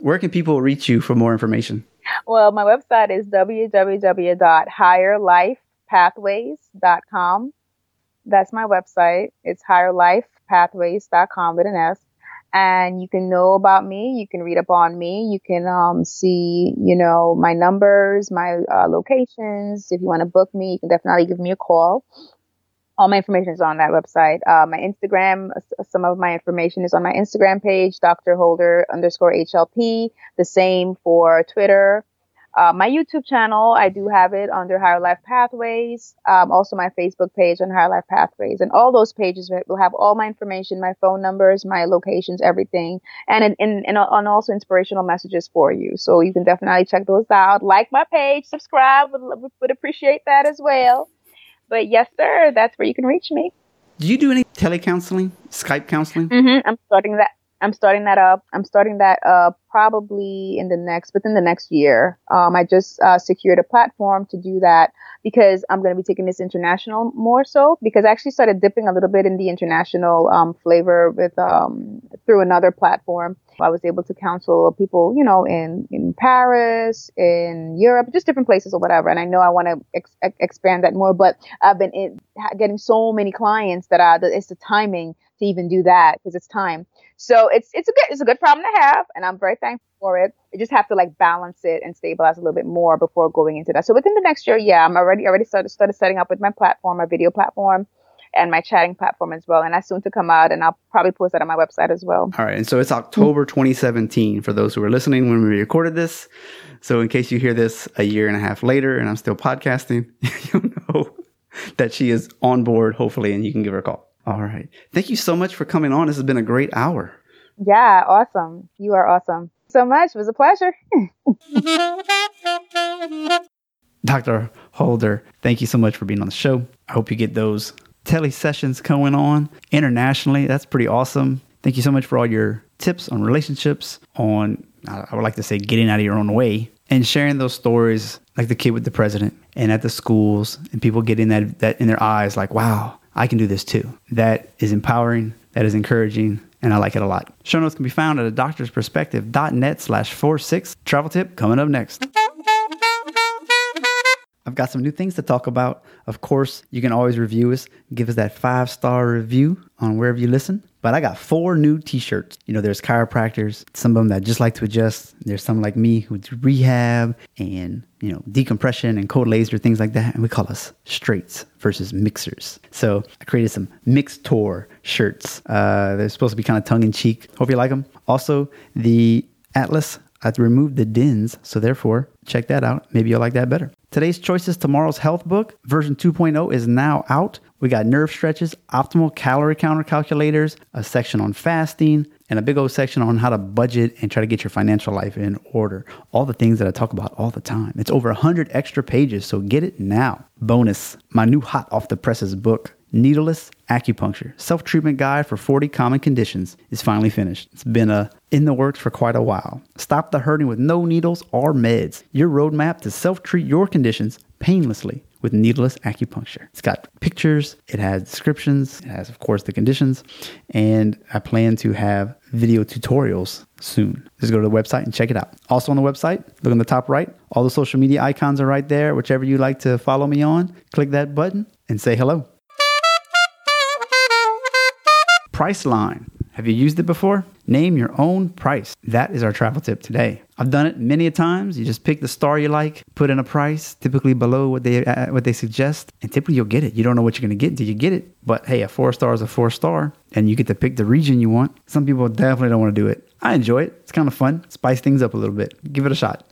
Where can people reach you for more information? Well, my website is www.higherlifepathways.com. That's my website. It's higherlifepathways.com with an S. And you can know about me. You can read up on me. You can um, see, you know, my numbers, my uh, locations. If you want to book me, you can definitely give me a call. All my information is on that website. Uh, my Instagram, some of my information is on my Instagram page, Dr. Holder underscore HLP. The same for Twitter. Uh, my YouTube channel, I do have it under Higher Life Pathways. Um, also, my Facebook page on Higher Life Pathways, and all those pages will have all my information, my phone numbers, my locations, everything, and and, and, and also inspirational messages for you. So you can definitely check those out. Like my page, subscribe. Would, would appreciate that as well. But yes, sir, that's where you can reach me. Do you do any telecounseling, Skype counseling? Mm-hmm. I'm starting that. I'm starting that up. I'm starting that up probably in the next, within the next year. Um, I just uh, secured a platform to do that because I'm going to be taking this international more so because I actually started dipping a little bit in the international um, flavor with um, through another platform. I was able to counsel people, you know, in in Paris, in Europe, just different places or whatever. And I know I want to ex- expand that more, but I've been in, getting so many clients that, I, it's the timing to even do that because it's time. So it's it's a good it's a good problem to have, and I'm very thankful for it. I just have to like balance it and stabilize a little bit more before going into that. So within the next year, yeah, I'm already already started started setting up with my platform, my video platform, and my chatting platform as well. And that's soon to come out, and I'll probably post that on my website as well. All right, and so it's October 2017 for those who are listening when we recorded this. So in case you hear this a year and a half later, and I'm still podcasting, you know that she is on board, hopefully, and you can give her a call. All right. Thank you so much for coming on. This has been a great hour. Yeah, awesome. You are awesome. So much. It was a pleasure. Dr. Holder, thank you so much for being on the show. I hope you get those tele sessions going on internationally. That's pretty awesome. Thank you so much for all your tips on relationships, on, I would like to say, getting out of your own way and sharing those stories like the kid with the president and at the schools and people getting that, that in their eyes like, wow, I can do this too. That is empowering, that is encouraging, and I like it a lot. Show notes can be found at a doctor's perspective.net slash four six. Travel tip coming up next. I've got some new things to talk about. Of course, you can always review us, give us that five star review on wherever you listen. But I got four new t shirts. You know, there's chiropractors, some of them that just like to adjust. There's some like me who do rehab and, you know, decompression and cold laser, things like that. And we call us straights versus mixers. So I created some mixed tour shirts. Uh, they're supposed to be kind of tongue in cheek. Hope you like them. Also, the Atlas I removed the DINs, so therefore, check that out. Maybe you'll like that better. Today's Choices Tomorrow's Health book, version 2.0, is now out. We got nerve stretches, optimal calorie counter calculators, a section on fasting, and a big old section on how to budget and try to get your financial life in order. All the things that I talk about all the time. It's over 100 extra pages, so get it now. Bonus, my new hot off the presses book, Needleless Acupuncture, self-treatment guide for 40 common conditions is finally finished. It's been uh, in the works for quite a while. Stop the hurting with no needles or meds. Your roadmap to self-treat your conditions painlessly with needleless acupuncture. It's got pictures, it has descriptions, it has, of course, the conditions, and I plan to have video tutorials soon. Just go to the website and check it out. Also on the website, look on the top right, all the social media icons are right there. Whichever you like to follow me on, click that button and say hello. Priceline. Have you used it before? Name your own price. That is our travel tip today. I've done it many a times. You just pick the star you like, put in a price, typically below what they uh, what they suggest, and typically you'll get it. You don't know what you're going to get until you get it. But hey, a four star is a four star, and you get to pick the region you want. Some people definitely don't want to do it. I enjoy it. It's kind of fun. Spice things up a little bit. Give it a shot.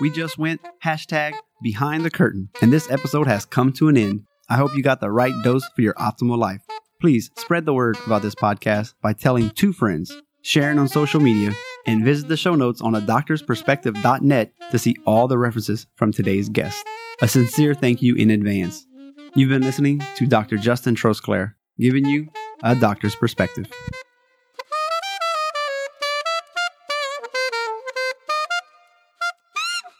We just went hashtag behind the curtain, and this episode has come to an end. I hope you got the right dose for your optimal life. Please spread the word about this podcast by telling two friends, sharing on social media, and visit the show notes on a doctorsperspective.net to see all the references from today's guest. A sincere thank you in advance. You've been listening to Dr. Justin Trosclair, giving you a doctor's perspective.